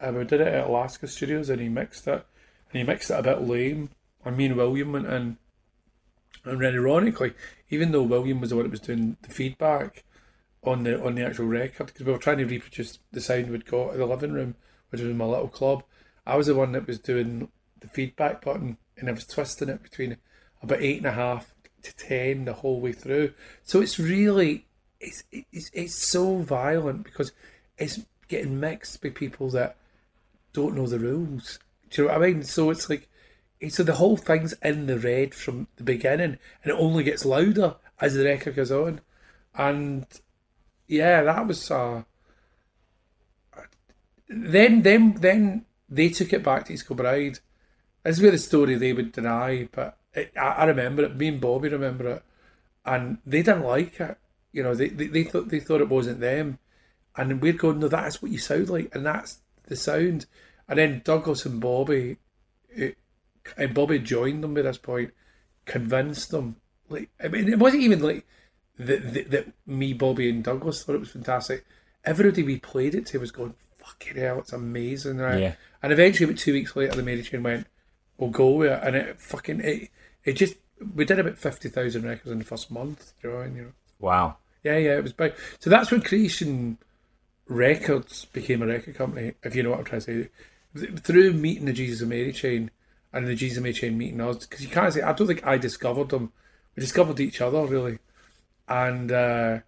And we did it at Alaska Studios, and he mixed it, and he mixed it a bit lame. And me and William went in, and ironically, even though William was the one that was doing the feedback on the on the actual record, because we were trying to reproduce the sound we'd got in the living room, which was my little club, I was the one that was doing the feedback button, and I was twisting it between about eight and a half to ten the whole way through. So it's really it's it's it's so violent because it's getting mixed by people that don't know the rules. Do you know what I mean? So it's like, so the whole thing's in the red from the beginning, and it only gets louder as the record goes on. And yeah, that was. Uh, then, then, then they took it back to East Kilbride. This is where the story they would deny, but it, I, I remember it. Me and Bobby remember it, and they didn't like it. You know, they, they, they thought they thought it wasn't them and we're going, no, that's what you sound like, and that's the sound. And then Douglas and Bobby, it, and Bobby joined them by this point, convinced them. Like, I mean, it wasn't even like that, that, me, Bobby, and Douglas thought it was fantastic. Everybody we played it to was going, fucking hell, it's amazing, right? Yeah. And eventually, about two weeks later, the Mary Chain went, we'll go with it. And it fucking, it, it just, we did about 50,000 records in the first month, you know, you know. Wow. Yeah, yeah, it was big. So that's when Creation Records became a record company, if you know what I'm trying to say. Through meeting the Jesus and Mary chain and the Jesus and Mary chain meeting us, because you can't say, I don't think I discovered them. We discovered each other, really. And uh,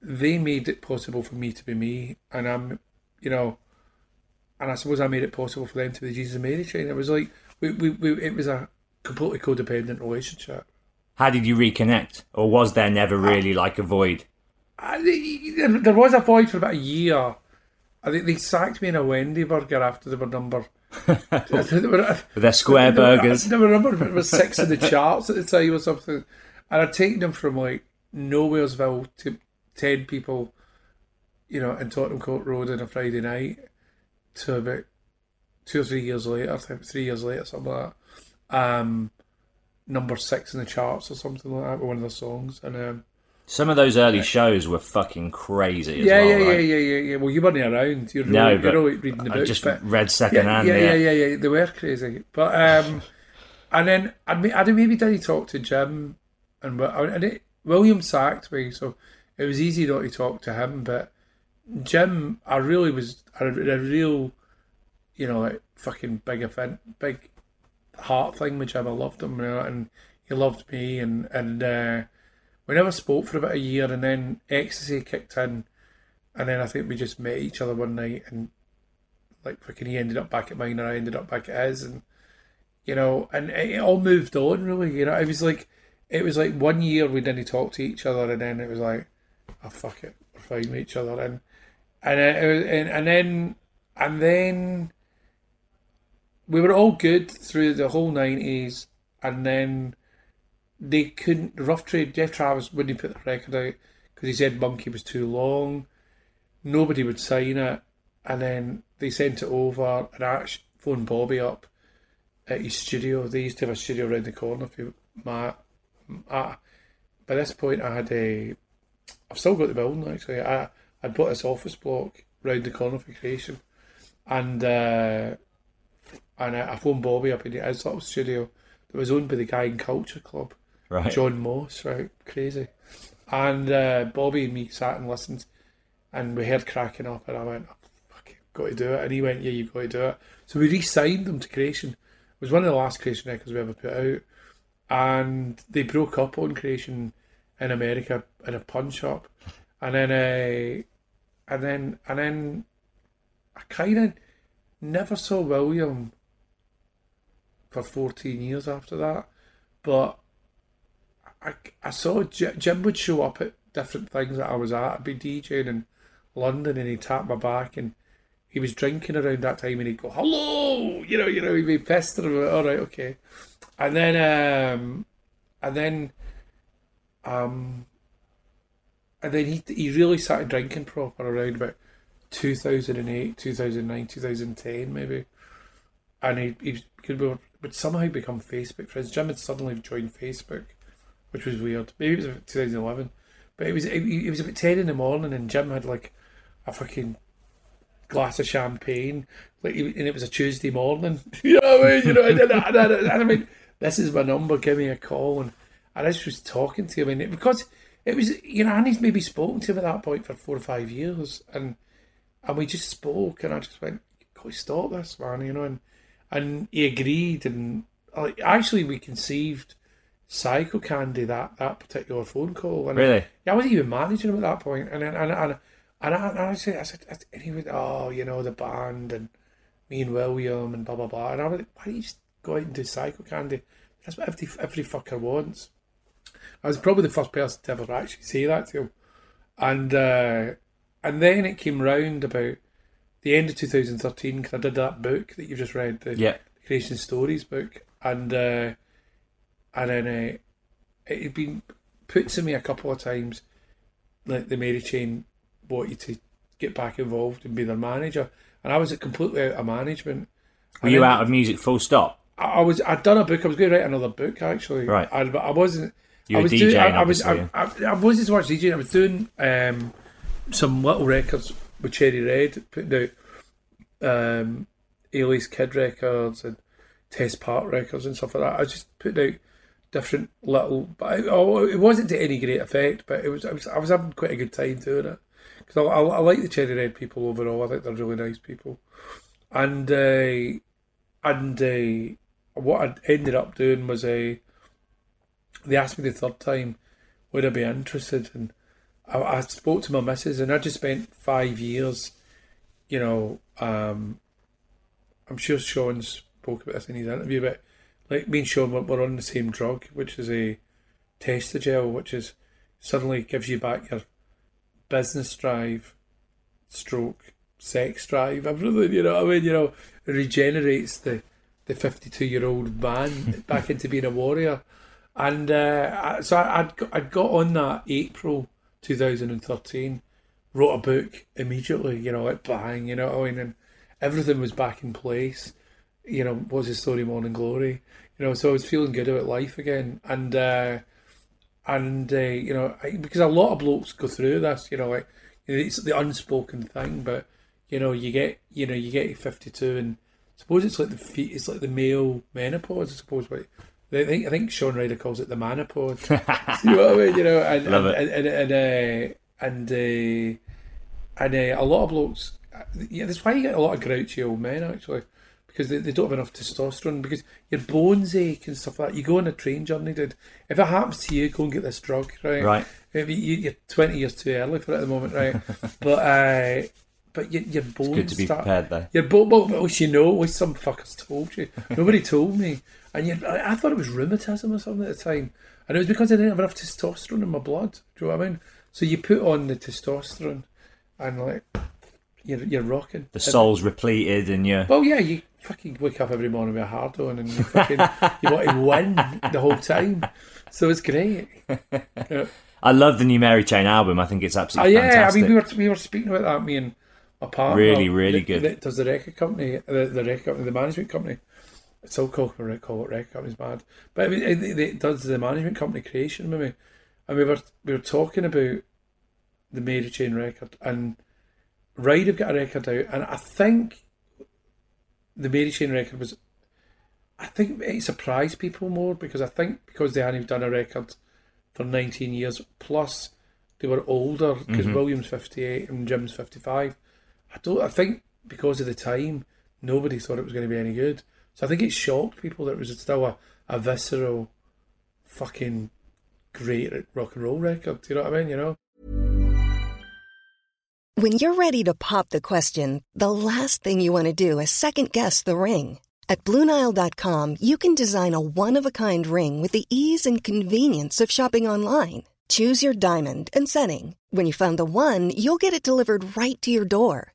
they made it possible for me to be me. And I'm, you know, and I suppose I made it possible for them to be the Jesus and Mary chain. It was like, we, we, we, it was a completely codependent relationship. How did you reconnect? Or was there never really like a void? there was a void for about a year. I think they sacked me in a Wendy burger after they were number. <laughs> With their square burgers. They were number it was six in the <laughs> charts at the time or something. And I'd taken them from like Nowheresville to 10 people, you know, in Tottenham Court Road on a Friday night to about two or three years later, three years later, something like that. Um, number six in the charts or something like that with one of the songs. And um, some of those early shows were fucking crazy. yeah, well, yeah, right? yeah, yeah, yeah, yeah. Well, you weren't around. You're no, really, but you're reading the I just but read second yeah, hand. yeah, Yeah, yeah, yeah, yeah. They were crazy, but um, and then I'd, I'd maybe did he talk to Jim, and and it, William sacked me, so it was easy not to talk to him. But Jim, I really was a, a real, you know, like fucking big event, big heart thing with. I loved him, you know, and he loved me, and and. Uh, we never spoke for about a year, and then ecstasy kicked in, and then I think we just met each other one night, and like freaking he ended up back at mine, and I ended up back at his, and you know, and it, all moved on really. You know, it was like it was like one year we didn't talk to each other, and then it was like, oh fuck it, we're fine with each other, and and it, and and then and then we were all good through the whole nineties, and then they couldn't. Rough Trade, Geoff Travis wouldn't put the record out because he said Munki was too long. Nobody would sign it. And then they sent it over and I phoned Bobby up at his studio. They used to have a studio around the corner for Matt. I, by this point, I had a. I've still got the building actually. I I bought this office block round the corner for creation, and uh, and I, I phoned Bobby up in his little studio that was owned by the guy in Culture Club, right. Jon Moss, right? Crazy. And uh, Bobby and me sat and listened, and we heard cracking up, and I went, oh, "Fuck it, got to do it." And he went, "Yeah, you've got to do it." So we re-signed them to Creation. It was one of the last Creation records we ever put out, and they broke up on Creation in America in a pawn shop, and then uh, and then and then I kind of never saw William for fourteen years after that, but I, I saw Jim would show up at different things that I was at. I'd be DJing in London, and he'd tap my back, and he was drinking around that time, and he'd go, "Hello," you know, you know, he'd be pestering. me, All right, okay, and then um, and then um, and then he he really started drinking proper around about 2008, 2009, 2010 maybe, and he he could be, would somehow become Facebook friends. Jim had suddenly joined Facebook, which was weird. Maybe it was 2011, but it was it, it was about 10 in the morning, and Jim had like a fucking glass of champagne, like, and it was a Tuesday morning. <laughs> you know what I mean? You know, and, and, and, and I mean, this is my number. Give me a call, and I just was talking to him, and it, because it was, you know, and he's maybe spoken to him at that point for four or five years, and and we just spoke, and I just went, "Can we stop this, man?" You know, and and he agreed, and like, actually we conceived Psychocandy that that particular phone call. And Really? Yeah, I wasn't even managing him at that point, and and and and, and I, and I said, I said, and he went, "Oh, you know, the band and me and William and blah blah blah," and I was like, "Why don't you just go out and do Psychocandy? That's what every every fucker wants." I was probably the first person to ever actually say that to him, and uh, and then it came round about the end of 2013 because I did that book that you've just read, the Yeah. Creation Stories book, and uh, and then uh, it had been put to me a couple of times, like the Mary Chain want you to get back involved and be their manager, and I was completely out of management. Were And you then- out of music full stop? I I was I'd done a book. I was going to write another book actually. Right. I, but I wasn't. You I was DJing, doing, I, I was. I. I, I wasn't so much DJing. I was doing um, some little records with Cherry Red, putting out um, Ailey's Kid records and Test Part records and stuff like that. I was just putting out different little. But I, oh, it wasn't to any great effect, but it was. I was, I was having quite a good time doing it because I, I, I like the Cherry Red people overall. I think they're really nice people, and uh, and uh, what I ended up doing was a. they asked me the third time, would I be interested? And I, I spoke to my missus, and I just spent five years, you know. Um, I'm sure Shaun spoke about this in his interview, but like me and Shaun were, on the same drug, which is a Testogel, which is suddenly gives you back your business drive, stroke, sex drive, everything. You know I mean? You know, regenerates the the 52 year old man <laughs> back into being a warrior. And uh, so I'd I'd got on that April 2013, wrote a book immediately. You know, like bang. You know I mean? And everything was back in place. You know, was his story Morning Glory? You know, so I was feeling good about life again. And uh, and uh, you know, I, because a lot of blokes go through this. You know, like it's the unspoken thing, but you know, you get you know, you get 52, and suppose it's like the it's like the male menopause. I suppose, but I think I think Shaun Ryder calls it the manopause. <laughs> you know what I mean? You know, and Love and, it. and and uh, and uh, and uh, a lot of blokes. Yeah, that's why you get a lot of grouchy old men actually, because they, they don't have enough testosterone. Because your bones ache and stuff like that. You go on a train journey, dude. If it happens to you, go and get this drug, right? Right. Maybe you, you're 20 years too early for it at the moment, right? <laughs> but uh, but your, your bones Good to be start, prepared though. Your bone, well, you know. At least some fuckers told you. Nobody <laughs> told me, and you, I, I thought it was rheumatism or something at the time, and it was because I didn't have enough testosterone in my blood. Do you know what I mean? So you put on the testosterone, and like you're you're rocking. The soul's repleted and you're. Well, yeah, you fucking wake up every morning with a hard on, and you fucking you want to win the whole time. So it's great. Yeah. <laughs> I love the new Mary Chain album. I think it's Oh absolutely yeah, fantastic. I mean we were we were speaking about that. Me and my partner. Really, really that- good. That does the record company, the, the record company, the management company. It's all called call it record company's bad, but I mean, it, it, it does the management company creation me, and we were we were talking about the Mary Chain record, and Ride have got a record out, and I think the Mary Chain record was. I think it surprised people more because I think because they hadn't done a record for 19 years plus they were older because mm-hmm. William's 58 and Jim's 55. I don't. I think because of the time, nobody thought it was going to be any good. So I think it shocked people that it was still a, a visceral, fucking great rock and roll record. Do you know what I mean? You know. When you're ready to pop the question, the last thing you want to do is second guess the ring. At BlueNile.com, you can design a one-of-a-kind ring with the ease and convenience of shopping online. Choose your diamond and setting. When you find the one, you'll get it delivered right to your door.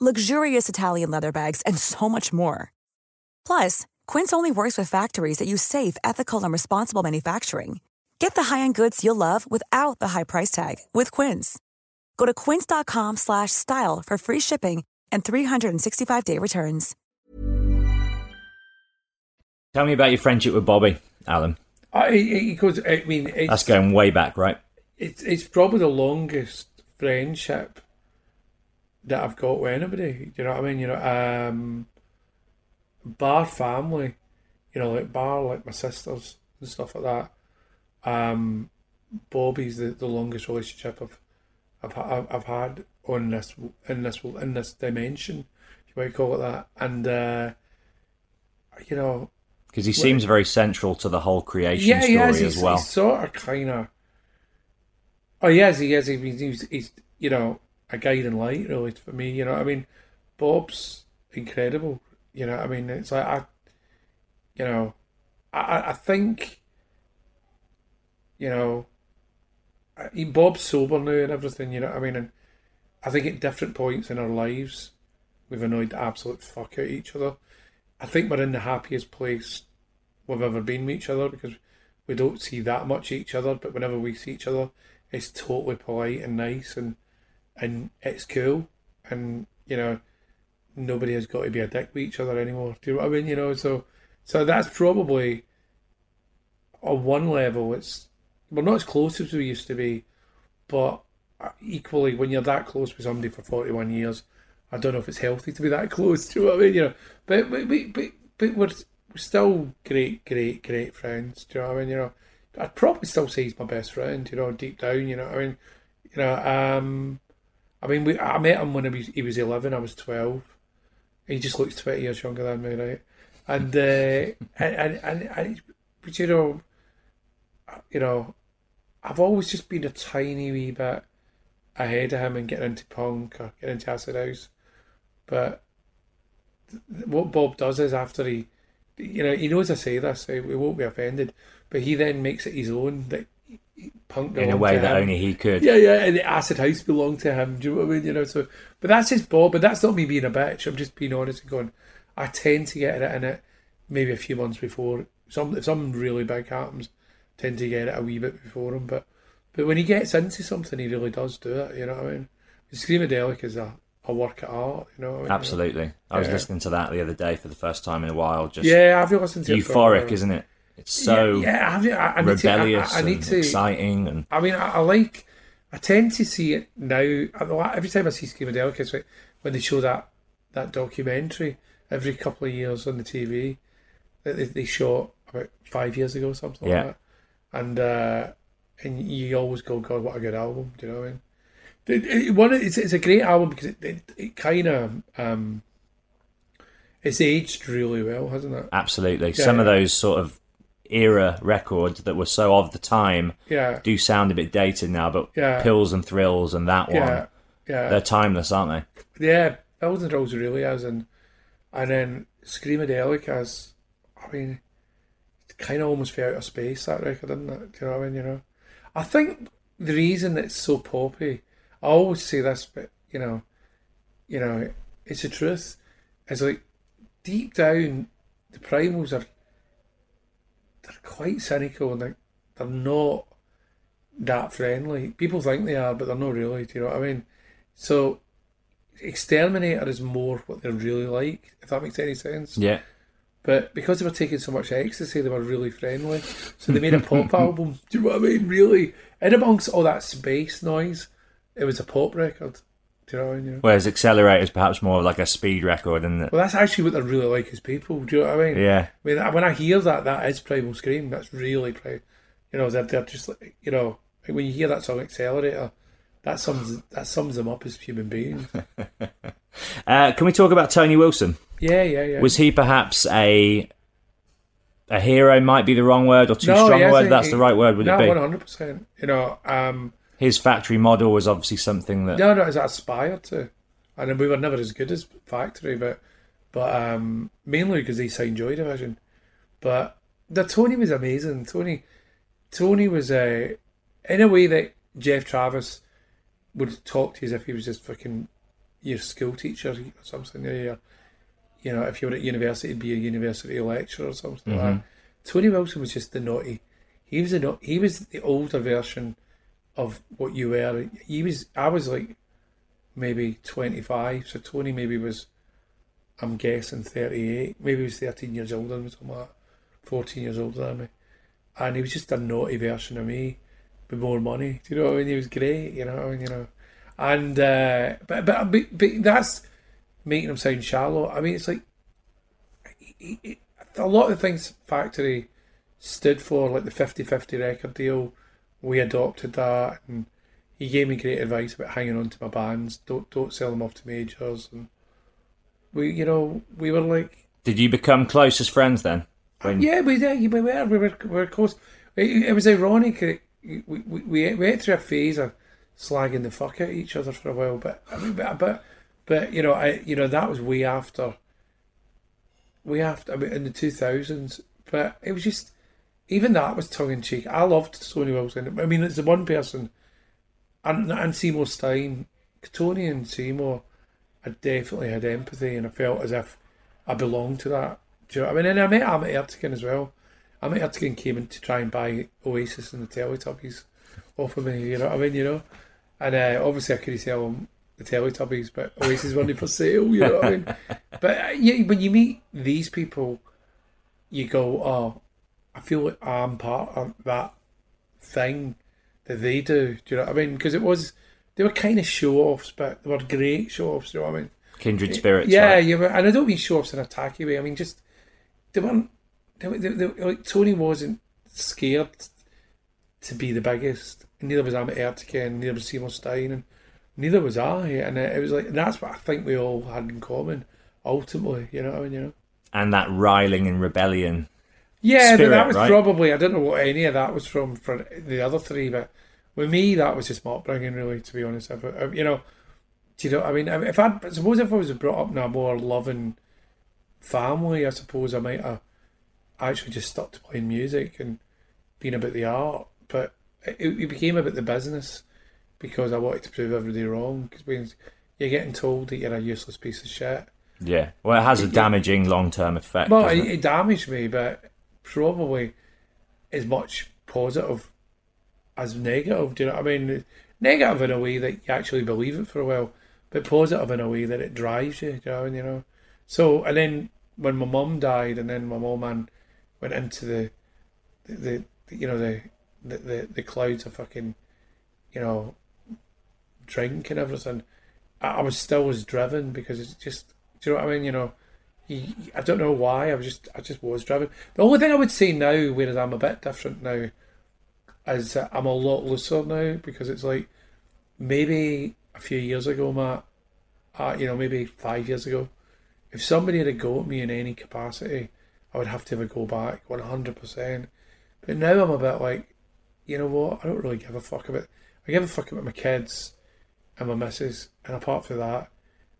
luxurious Italian leather bags, and so much more. Plus, Quince only works with factories that use safe, ethical, and responsible manufacturing. Get the high-end goods you'll love without the high price tag with Quince. Go to quince.com slash style for free shipping and 365-day returns. Tell me about your friendship with Bobby, Alan. Uh, I, because I mean, it's, That's going way back, right? it's it's probably the longest friendship that I've got with anybody. You know what I mean? You know, um, bar family, you know, like bar like my sisters and stuff like that. Um, Bobby's the, the longest relationship I've I've I've had on this in this in this dimension, you might call it that. And uh, you know, Because he seems very central to the whole creation yeah, story is. as He's, well. he's sort of kind of. Oh yes, he is. He, he's, he's you know a guiding light really for me. You know, I mean, Bob's incredible. You know, I mean, it's like I, you know, I I- think, you know, I- Bob's sober now and everything. You know, I mean, and I think at different points in our lives, we've annoyed the absolute fuck out each other. I think we're in the happiest place we've ever been with each other because we don't see that much each other, but whenever we see each other, it's totally polite and nice and and it's cool. And you know, nobody has got to be a dick with each other anymore. Do you know what I mean? You know, so so that's probably on one level. It's we're not as close as we used to be, but equally, when you're that close with somebody for forty one years, I don't know if it's healthy to be that <laughs> close. Do you know what I mean? You know, but but but but, we're, still great, great, great friends. Do you know what I mean? You know, I'd probably still say he's my best friend. You know, deep down. You know, I mean, you know, um, I mean, we I met him when he was he was eleven. I was twelve. He just looks twenty years younger than me, right? And uh, <laughs> and, and and but you know, you know, I've always just been a tiny wee bit ahead of him and getting into punk or getting into acid house. But what Bob does is after he, you know, he knows I say this, so we won't be offended, but he then makes it his own that punk in a way that him. only he could. Yeah, yeah, and the acid house belonged to him. Do you know what I mean? You know, so but that's his ball. but that's not me being a bitch. I'm just being honest and going. I tend to get it in it maybe a few months before. Some if something really big happens, tend to get it a wee bit before him. But but when he gets into something, he really does do it. You know what I mean? Screamadelica is a, a work of art. You know I mean? Absolutely. I was Yeah. listening to that the other day for the first time in a while. Just Yeah, I've listened to it for a euphoric, isn't it? It's so yeah, yeah I, I need to- I- rebellious I, I need and to exciting, and I mean, I, I like. I tend to see it now. Every time I see like when they show that that documentary every couple of years on the TV that they, they shot about five years ago, or something Yeah. like that. And uh, and you always go, God, what a good album! Do you know what I mean? It, it, one, it's, it's a great album because it it, it kind of um, it's aged really well, hasn't it? absolutely Yeah, some of those sort of era records that were so of the time Yeah, do sound a bit dated now. But Yeah. Pills and Thrills and that yeah, one, yeah. they're timeless, aren't they? Yeah, Bells and Rolls really is, and and then Screamadelica as, I mean, kind of almost felt out of space that record, didn't it? Do you know what I mean? You know, I think the reason it's so poppy, I always say this, but you know, you know, it's the truth. It's like deep down, the primals are they're quite cynical and they're, they're not that friendly. People think they are, but they're not really. Do you know what I mean? So, Exterminator is more what they're really like. If that makes any sense. Yeah. But because they were taking so much ecstasy, they were really friendly. So they made a pop <laughs> album. Do you know what I mean? Really, in amongst all that space noise, it was a pop record. Do you know what I mean? Whereas Accelerator is perhaps more like a speed record, isn't it? Well, that's actually what they're really like is people. Do you know what I mean? Yeah. I mean, when I hear that, that is Primal Scream. That's really, pri- you know, they're, they're just like, you know, like when you hear that song Accelerator, that sums that sums them up as human beings. <laughs> Uh, can we talk about Tony Wilson? Yeah, yeah, yeah. Was he perhaps a a hero? Might be the wrong word, or too No, strong a word. That's the right word. Would no, it one be? hundred percent. You know, um, His factory model was obviously something that. no, no, it's aspired to, I and we were never as good as Factory, but but um, mainly because they signed Joy Division. But the Tony was amazing. Tony, Tony was uh, in a way that Geoff Travis would talk to you as if he was just fucking your school teacher or something. Yeah, yeah. You know, if you were at university, it'd be a university lecturer or something like that. Tony Wilson was just the naughty. He was the he was the older version of what you were. He was. I was like maybe twenty five. So Tony maybe was. I'm guessing thirty eight. Maybe he was thirteen years older than me, something like that. Fourteen years older than me, and he was just a naughty version of me with more money. Do you know what I mean? He was great. You know I mean? You know, and uh, but, but but but that's making him sound shallow. I mean, it's like he- he- a lot of the things Factory stood for, like the 50-50 record deal. We adopted that, and he gave me great advice about hanging on to my bands. Don't don't sell them off to majors, and we, you know, we were like Did you become close as friends then? When, yeah, we did. We were. We were. We were close. It, it was ironic. We, we we we went through a phase of slagging the fuck out each other for a while, but I mean, but but, but you know, I you know that was way after. Way after, I mean, in the two thousands, but it was just even that was tongue in cheek. I loved Tony Wilson. I mean, it's the one person, and and Seymour Stein, Tony and Seymour, I definitely had empathy, and I felt as if I belonged to that. Do you know what I mean? And I met Ahmet Ertegun as well. Ahmet Ertegun came in to try and buy Oasis and the Teletubbies off of me. You know what I mean? You know, and uh, obviously I couldn't sell him the Teletubbies, but Oasis weren't for sale. You know what I mean? <laughs> But uh, yeah, when you meet these people, you go, "Oh, I feel like I'm part of that thing that they do." Do you know what I mean? Because it was they were kind of show offs, but they were great show offs. Do you know what I mean? Kindred spirits. Yeah, right? yeah, and I don't mean show offs in a tacky way. I mean just they weren't. They, they, they, like Tony wasn't scared to be the biggest. And neither was Ahmet Ertegun, and neither was Seymour Stein, and neither was I. And uh, it was like, and that's what I think we all had in common. Ultimately, you know what I mean? You know. And that riling and rebellion. Yeah, Spirit, but that was right? probably I don't know what any of that was from for the other three, but with me that was just my upbringing, really. To be honest, If- uh, you know, do you know? I mean, if I suppose if I was brought up in a more loving family, I suppose I might have actually just stuck to playing music and being about the art. But it, it became about the business because I wanted to prove everybody wrong. Because you're getting told that you're a useless piece of shit, Yeah. Well, it has a damaging long term effect. well, it, it? it damaged me, but probably as much positive as negative. Do you know what I mean? Negative in a way that you actually believe it for a while, but positive in a way that it drives you. Do you know? You know. So and then when my mum died, and then my mum man went into the, the, the you know the, the the the clouds of fucking, you know, drink and everything. I, I was still as driven because it's just. Do you know what I mean? You know. I don't know why. I was just, I just was driven. The only thing I would say now, whereas I'm a bit different now, is that I'm a lot looser now because it's like maybe a few years ago, Matt. Uh, you know, maybe five years ago, if somebody had a go at me in any capacity, I would have to have a go back, one hundred percent. But now I'm a bit like, you know what? I don't really give a fuck about. I give a fuck about my kids and my missus, and apart from that,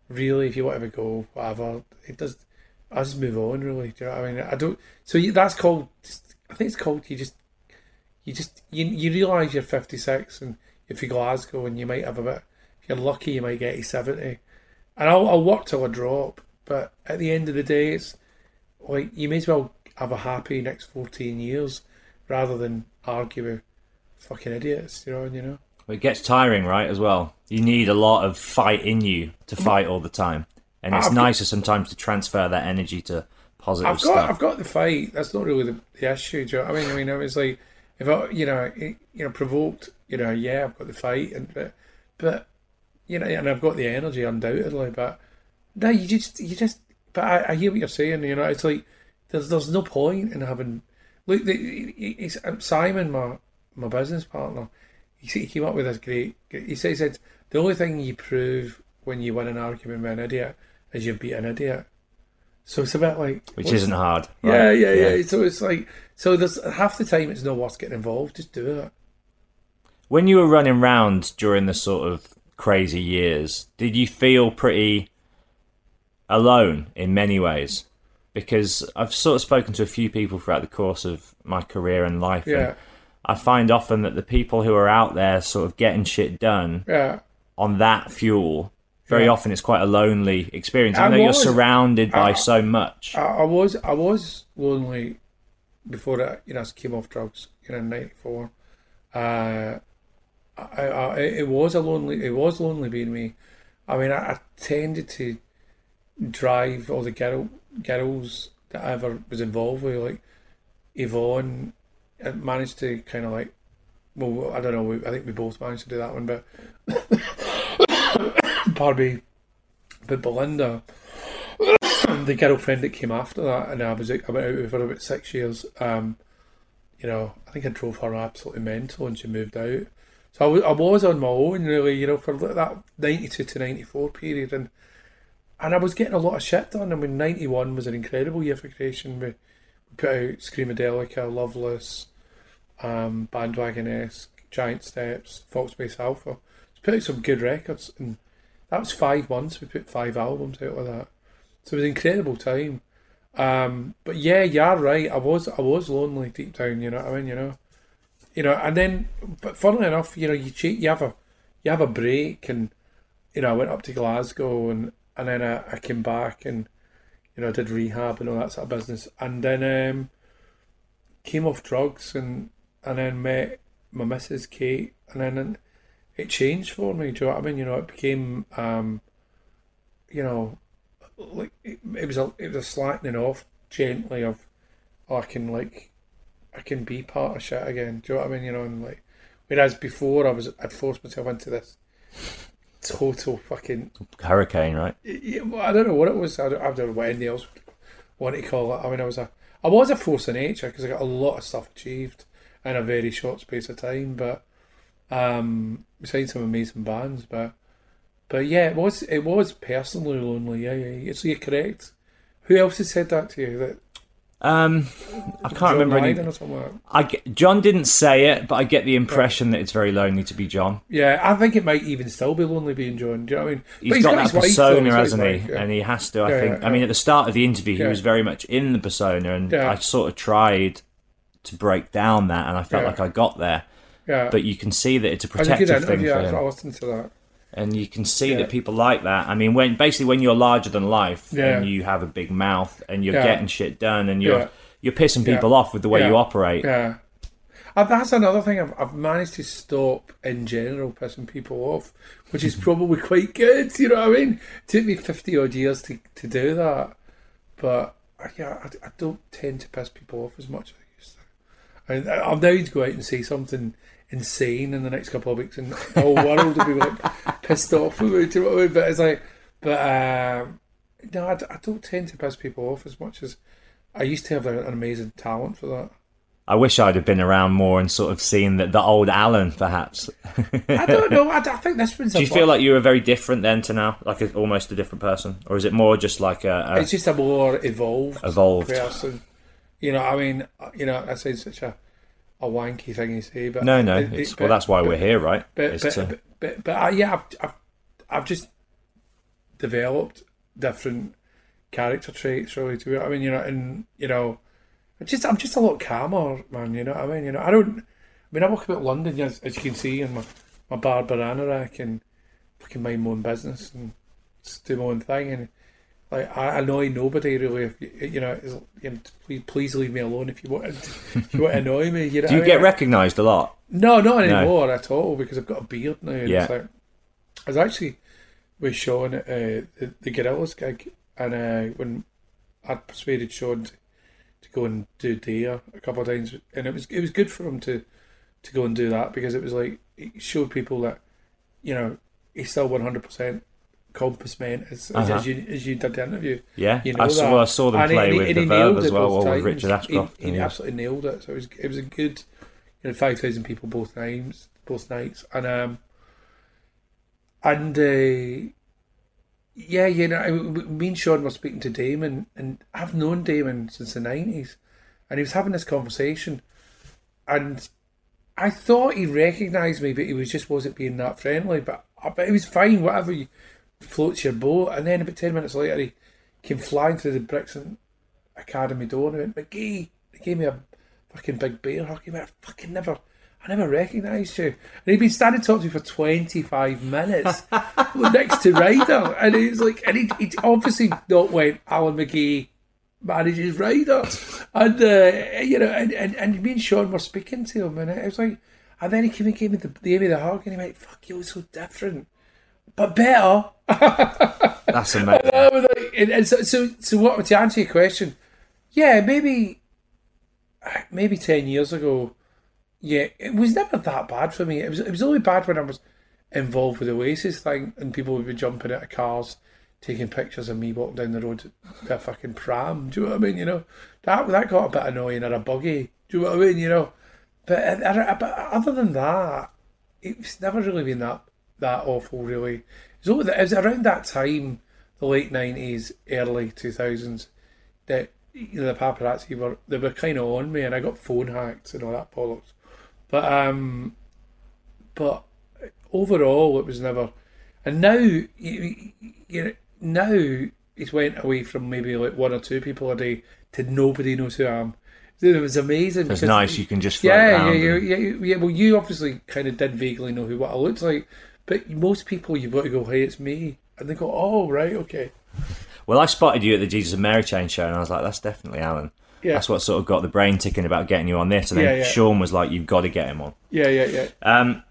really, if you want to have a go, whatever, it does. I just move on, really. Do you know I mean? I don't. So that's called I think it's called you just you just you you realise you're 56 and if you Glasgow and you might have a bit if you're lucky you might get to 70 and I'll, I'll work till I drop but at the end of the day it's like you may as well have a happy next 14 years rather than argue with fucking idiots you know you know it gets tiring right as well you need a lot of fight in you to fight all the time and it's I've nicer sometimes to transfer that energy to positive I've got stuff I've got the fight. That's not really the, the issue. Do you know I mean? I mean, was like if I, you know, it, you know, provoked. You know, yeah, I've got the fight, and but, but you know, and I've got the energy undoubtedly. But no, you just, you just. But I, I hear what you're saying. You know, it's like there's there's no point in having. Look, the, it's um, Simon, my my business partner. He, he came up with this great. He said, he said the only thing you prove when you win an argument with an idiot is you beat an idiot. So it's about like which isn't hard yeah, right? yeah, yeah, So it's like so. There's half the time it's no worth getting involved. Just do it. When you were running round during the sort of crazy years, did you feel pretty alone in many ways? Because I've sort of spoken to a few people throughout the course of my career and life, Yeah, and I find often that the people who are out there sort of getting shit done yeah. on that fuel, very Yeah. often it's quite a lonely experience, I even though you're surrounded by I- so much. I, I was I was lonely before I you know came off drugs. You know, in '94. Uh, I, I it was a lonely it was lonely being me. I mean, I, I tended to drive all the girl girls that I ever was involved with, like Yvonne. I managed to kind of like, well, I don't know. we- I think we both managed to do that one, but pardon me. But Belinda, <coughs> the girlfriend that came after that, and I was I went out with her about six years. Um, you know, I think I drove her absolutely mental, and she moved out. So I was, I was on my own, really, you know, for that ninety-two to ninety-four period, and and I was getting a lot of shit done. I mean, ninety-one was an incredible year for creation. We, we put out Screamadelica, Loveless, um, Bandwagonesque, Giant Steps, Foxbase Alpha. We put out some good records, and that was five months. We put five albums out of that, so it was incredible time. Um, but yeah, you're right. I was I was lonely deep down. You know what I mean? You know, you know. And then, but funnily enough, you know, you cheat. You have a you have a break, and you know, I went up to Glasgow, and and then I, I came back, and you know, I did rehab and all that sort of business, and then um, came off drugs, and and then met my missus Kate, and then it changed for me. Do you know what I mean? You know, it became, um, you know, like it, it was a it was a slackening off gently of, oh, I can like, I can be part of shit again. Do you know what I mean? You know, and like, whereas before I was I'd forced myself into this total fucking Hurricane, right? yeah, I don't know what it was. I don't, I don't know what anybody else want to call it. I mean, I was a, I was a force of nature because I got a lot of stuff achieved in a very short space of time. But um, besides some amazing bands, but but yeah, it was it was personally lonely. Yeah, yeah. yeah. So you're correct. Who else has said that to you? That Um, I can't John remember any. Or something like that? I get, John didn't say it, but I get the impression that it's very lonely to be John. Yeah, I think it might even still be lonely being John. Do you know what I mean? He's But got, that his wife, persona, he's got hasn't he? wife, yeah. And he has to. I Yeah, think. yeah, I mean, at the start of the interview, he Yeah. was very much in the persona, and Yeah. I sort of tried to break down that, and I felt Yeah. like I got there. Yeah. But you can see that it's a It was a protective thing interview. for I him, listened to that. and you can see Yeah. that people like that. I mean, when basically when you're larger than life Yeah. and you have a big mouth and you're Yeah. getting shit done, and you're Yeah. you're pissing Yeah. people off with the way Yeah. you operate. Yeah. Uh, that's another thing. I've, I've managed to stop in general pissing people off, which is <laughs> probably quite good. You know what I mean? It took me 50 odd years to, to do that. But uh, yeah, I, I don't tend to piss people off as much as I used to. I I- I'm now to go out and say something insane in the next couple of weeks, and the whole world will be like <laughs> pissed off with me. Do you know what I mean? But it's like, but um, no, I, I don't tend to piss people off as much as I used to have an amazing talent for that. I wish I'd have been around more and sort of seen that the old Alan, perhaps. I don't know. <laughs> I, I think this one's. Do you feel like you were very different then to now, like a, almost a different person, or is it more just like a, a it's just a more evolved, evolved? person? You know, I mean, you know, that sounds such a a wanky thing to say, but No, no. it- It's, it- well, that's why but- we're here, right? But but, to- but but but uh, yeah, I've, I've I've just developed different character traits. Really, to be. I mean, you know, and you know, I just I'm just a lot calmer, man. You know what I mean? You know, I don't. I mean, I walk about London, as, as you can see, in my my Barbour anorak and fucking mind my own business and do my own thing. And like, I annoy nobody really. If you, you know, you know, please, please leave me alone if you want. <laughs> if you want to annoy me, you know. Do you I get recognised a lot? No, not anymore at all because I've got a beard now. Yeah. it's like, I was actually with Shaun at uh, the, the Gorillaz gig, and uh, when I persuaded Shaun to, to go and do Dare a couple of times, and it was it was good for him to to go and do that because it was like it showed people that you know he's still one hundred percent compass man as, as, Uh-huh. as you as you did the interview. Yeah, You know I saw. I saw them And play he- with the he Verve as well, or with. Richard Ashcroft. He, yeah. absolutely nailed it. So it was it was a good, you know, five thousand people both times, both nights, and um, and uh, yeah, you know, I- me and Shaun were speaking to Damon, and I've known Damon since the nineties, and he was having this conversation, and I thought he recognised me, but he was just wasn't being that friendly. But but it was fine, whatever you floats your boat. And then about ten minutes later, he came flying through the Brixton Academy door and he went, McGee. He gave me a fucking big bear hug. He went, I fucking never, I never recognised you. And he'd been standing talking to me for 25 minutes <laughs> next to Ryder. And he was like, and he, obviously not went, Alan McGee manages Ryder. And, uh, you know, and, and, and me and Shaun were speaking to him. And it was like, and then he came and gave me the, gave me the hug and he went, fuck, you're so different. But better. <laughs> That's amazing. Like, and, and so, so, so what? To answer your question, yeah, maybe, maybe ten years ago, yeah, it was never that bad for me. It was, it was only bad when I was involved with the Oasis thing, and people would be jumping out of cars, taking pictures of me walking down the road with a fucking pram. Do you know what I mean? You know, that that got a bit annoying or a buggy. Do you know what I mean? You know, but, uh, but other than that, it's never really been that that awful. Really, it was, it was around that time, the late nineties, early two thousands, that you know the paparazzi were they were kind of on me, and I got phone hacked and all that bollocks. But um, but overall, it was never. And now, you, you know, now it's went away from maybe like one or two people a day to nobody knows who I am. It was amazing. It's nice. You can just yeah, around yeah, yeah, yeah, yeah. Well, you obviously kind of did vaguely know who what I looked like, but most people you've got to go, "Hey, it's me," and they go, "Oh, right, okay." Well, I spotted you at the Jesus and Mary Chain show, and I was like, "That's definitely Alan." Yeah. That's what sort of got the brain ticking about getting you on this. And then Yeah, yeah. Shaun was like, "You've got to get him on." Yeah, yeah, yeah. Um,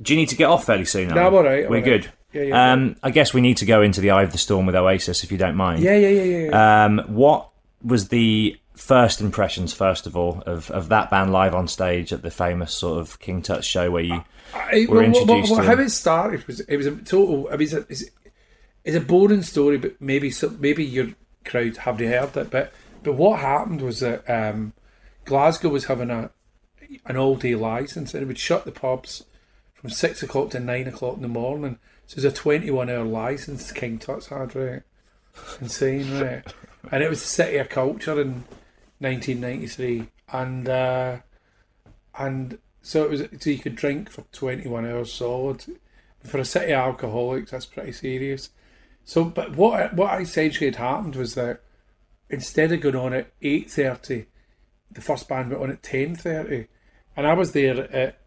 do you need to get off fairly soon? No, I'm all right, I'm We're all right. good. Yeah, yeah, um, I guess we need to go into the eye of the storm with Oasis, if you don't mind. Yeah, yeah, yeah, yeah. Um, what was the first impressions, first of all, of, of that band live on stage at the famous sort of King Tut show where you I, were well, introduced well, well, how it started was it was a total. I mean, it's a, it's, it's a boring story, but maybe some, maybe your crowd haven't heard it. But but what happened was that um, Glasgow was having a an all day license, and it would shut the pubs from six o'clock to nine o'clock in the morning. So it was a twenty one hour license King Tut's had, right? Insane, right? and it was the city of culture in nineteen ninety three, and. Uh, and so it was so you could drink for 21 hours solid. For a city of alcoholics that's pretty serious. So but what what essentially had happened was that instead of going on at 8.30 the first band went on at 10.30 and I was there at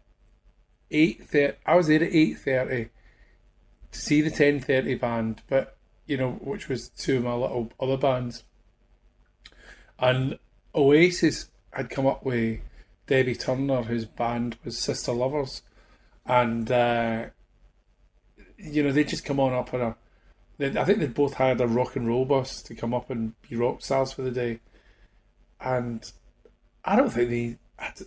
8.30 I was there at 8.30 to see the 10.30 band but you know which was two of my little other bands. And Oasis had come up with Debbie Turner, whose band was Sister Lovers, and uh, you know they just come on up on a. They, I think they both hired a rock and roll bus to come up and be rock stars for the day, and I don't think they.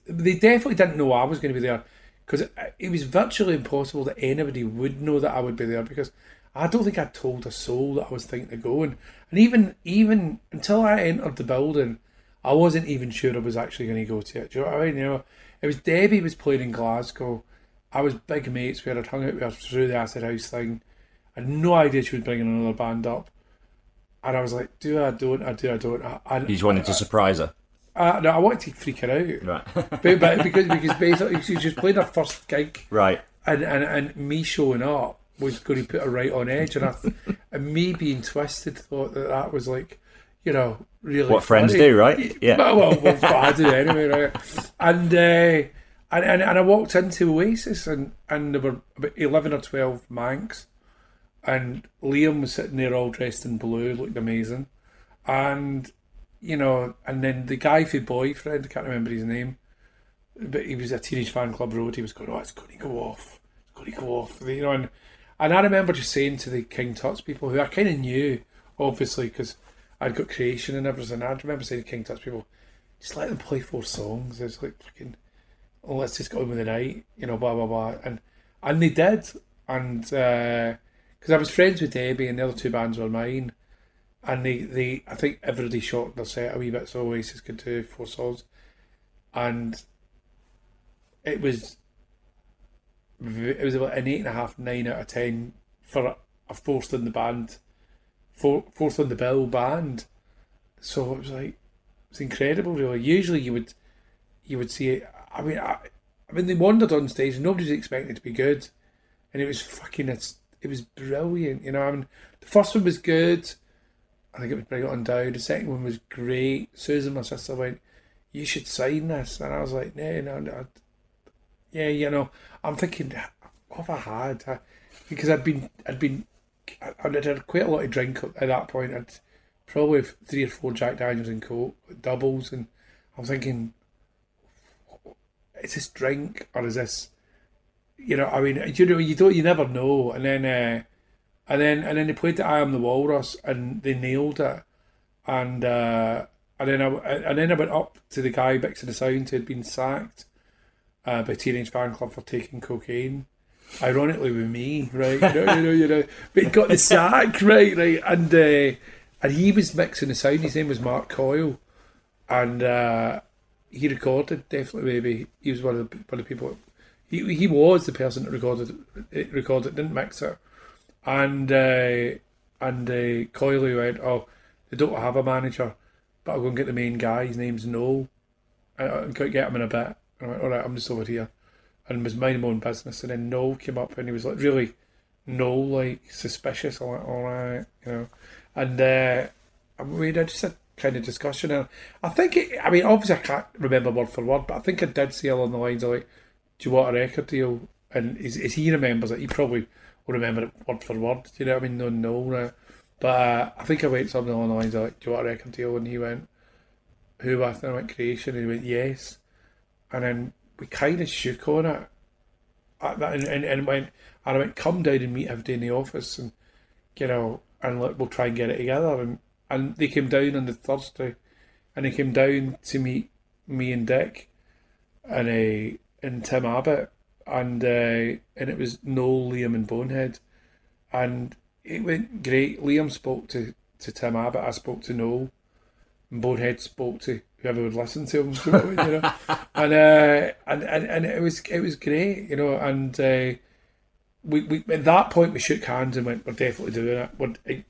They definitely didn't know I was going to be there because it, it was virtually impossible that anybody would know that I would be there because I don't think I told a soul that I was thinking of going, and even even until I entered the building. I wasn't even sure I was actually going to go to it. Do you know what I mean? You know, it was Debbie was playing in Glasgow. I was big mates her. I'd hung out with her through the Acid House thing. I had no idea she was bringing another band up. And I was like, do I, don't I, do I, don't I? And, you just wanted to surprise her. uh, no, I wanted to freak her out. Right. <laughs> But, but because, because basically she was just playing her first gig right. and, and, and me showing up was going to put her right on edge. And, I, and me being twisted thought that that was like, you know, really. What friends funny. do, right? Yeah. Well, well, I do anyway, right? And, uh, and, and and I walked into Oasis and, and there were about eleven or twelve Mancs, and Liam was sitting there all dressed in blue, looked amazing, and you know, and then the guy for boyfriend, I can't remember his name, but he was a Teenage Fanclub road. He was going, "Oh, it's going to go off, it's going to go off," you know, and and I remember just saying to the King Tut's people, who I kind of knew, obviously, because I'd got creation and everything. I remember saying to King Tut's people, just let them play four songs. It's like fucking, let's just go in with the night, you know, blah blah blah, and and they did, and uh, because I was friends with Debbie and the other two bands were mine, and they, they I think everybody shot their set a wee bit so Oasis could do four songs, and it was it was about an eight and a half, nine out of ten for a fourth in the band, four, fourth on the bill band. So it was like it's incredible. Really, usually you would you would see. I mean, I, I mean they wandered on stage. and Nobody was expecting it to be good, and it was fucking it's it was brilliant. You know, I mean, the first one was good. I think it was Bring It On Down. The second one was great. Susan, my sister, went, "You should sign this," and I was like, "No, no, no." Yeah, you know, I'm thinking, what have I had? I, because I'd been, I'd been, I'd had quite a lot of drink at that point. I'd probably three or four Jack Daniels and Coke doubles, and I'm thinking, is this drink or is this, you know? I mean, you know, you don't, you never know. And then, uh, and then, and then they played the I Am the Walrus, and they nailed it. And uh, and then I, and then I went up to the guy mixing the sound who had been sacked uh, by Teenage Fanclub for taking cocaine. Ironically, with me, right? You know, you know, you know. But he got the sack, right, right, and uh, and he was mixing the sound. His name was Mark Coyle, and uh, he recorded definitely. Maybe he was one of the one of the people. He he was the person that recorded it, recorded, didn't mix it, and uh, and uh, Coyle went, oh, they don't have a manager, but I'll go and get the main guy. His name's Noel. I, I get him in a bit. And I went, all right, I'm just over here, and was minding my own business. And then Noel came up, and he was like really Noel like suspicious. I'm like, all right, you know, and uh, we had just a kind of discussion, and I think, it, I mean, obviously I can't remember word for word, but I think I did say along the lines of like, do you want a record deal? And is, is he remembers it, he probably will remember it word for word. Do you know what I mean? No, no, no. But uh, I think I went something along the lines of like, do you want a record deal? And he went, who was? And I went creation, and he went yes and then we kind of shook on it. And, and, and went, and I went, come down and meet every day in the office, and you know, and we'll try and get it together. And and they came down on the Thursday, and they came down to meet me and Dick, and uh, and Tim Abbott, and uh, and it was Noel, Liam, and Bonehead, and it went great. Liam spoke to to Tim Abbott. I spoke to Noel. Bonehead spoke to whoever would listen to him, <laughs> you know. and, uh, and and and it was it was great, you know. And uh, we we at that point we shook hands and went, "We're definitely doing it. We're,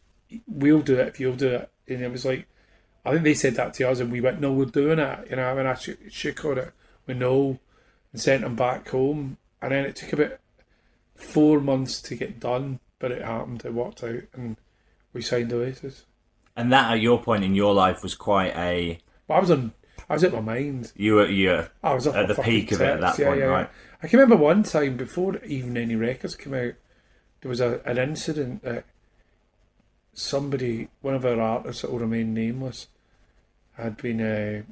we'll do it if you'll do it." And it was like, I think they said that to us, and we went, "No, we're doing it." You know, I mean, I shook, shook on it with Noel and sent him back home, and then it took about four months to get done, but it happened. It worked out, and we signed Oasis. And that, at your point in your life, was quite a but I was on. I was at my mind. You were you I was at the peak of it at that yeah, point, yeah, right? I can remember one time before even any records came out, there was a, an incident that somebody, one of our artists that will remain nameless, had been uh,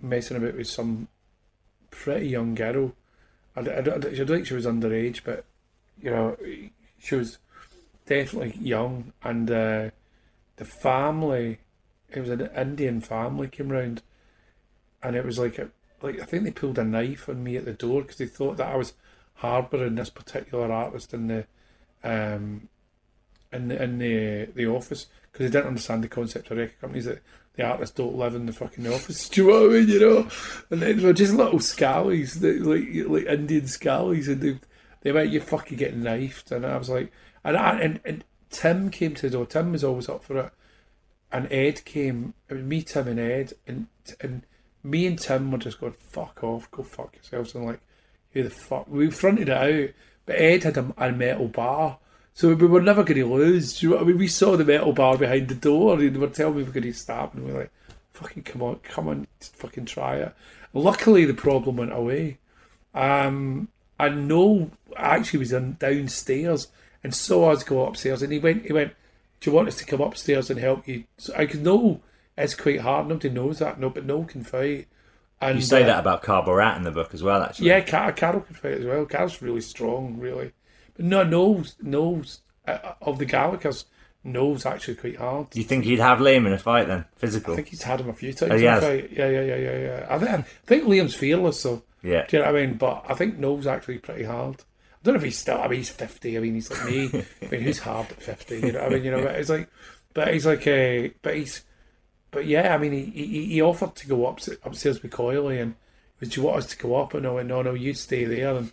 messing about with some pretty young girl. I, I, I, I don't think she was underage, but you know, she was definitely young, and uh, the family it was an Indian family came round, and it was like a like I think they pulled a knife on me at the door because they thought that I was harbouring this particular artist in the um in the in the the office because they didn't understand the concept of record companies that the artists don't live in the fucking office. <laughs> Do you know what I mean? You know, and they were just little scallies, like like Indian scallies, and they they went, "You fucking get knifed," and I was like, and I, and and Tim came to the door. Tim was always up for it and Ed came. It was me, Tim, and Ed, and and me and Tim were just going, "Fuck off, go fuck yourselves," and like, who the fuck? We fronted it out, but Ed had a, a metal bar, So we were never going to lose. You know what I mean? We saw the metal bar behind the door, and they were telling me we were going to stop, and we were like, "Fucking come on, come on, just fucking try it." Luckily, the problem went away. Um, I know I actually was downstairs and saw us go upstairs, and he went, he went, "Do you want us to come upstairs and help you?" So I could know it's quite hard. Nobody knows that, no, but no can fight. And You say uh, that about Carl Barât in the book as well, actually. yeah, Car- Carol can fight as well. Carol's really strong, really. But no, knows knows uh, of the Gallaghers, knows actually quite hard. Do you think he'd have Liam in a fight then? Physical? I think he's had him a few times. Oh, he in a has? fight. Yeah, yeah, yeah, yeah, yeah. I think, I think Liam's fearless, so yeah. do you know what I mean? But I think Noel's actually pretty hard. I don't know if he's still. I mean, he's fifty. I mean, he's like me. <laughs> I mean, who's hard at fifty? You know. what I mean, you know. But it's like, but he's like a. But he's. But yeah, I mean, he he, he offered to go up upstairs with Coily, and he was, do you want us to go up? And I went, no, no, you stay there. And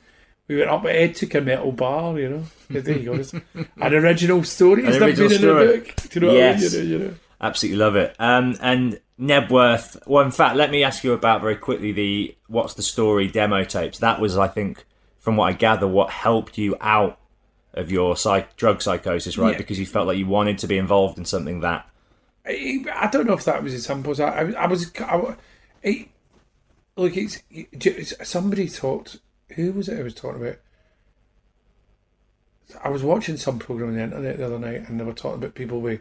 we went up. Ed took a metal bar. You know. Yeah, <laughs> there you go. It's an original story. An It's not original been in the book. Do you know what Yes. I mean? You know. You know. Absolutely love it. Um, and Knebworth. Well, in fact, let me ask you about very quickly the what's the story demo tapes. That was, I think, from what I gather, what helped you out of your psych- drug psychosis, right? Yeah. Because you felt like you wanted to be involved in something that. I, I don't know if that was as simple as. I, I was. I, it, look, it's, it's somebody talked. Who was it? I was talking about. I was watching some program on the internet the other night, and they were talking about people with,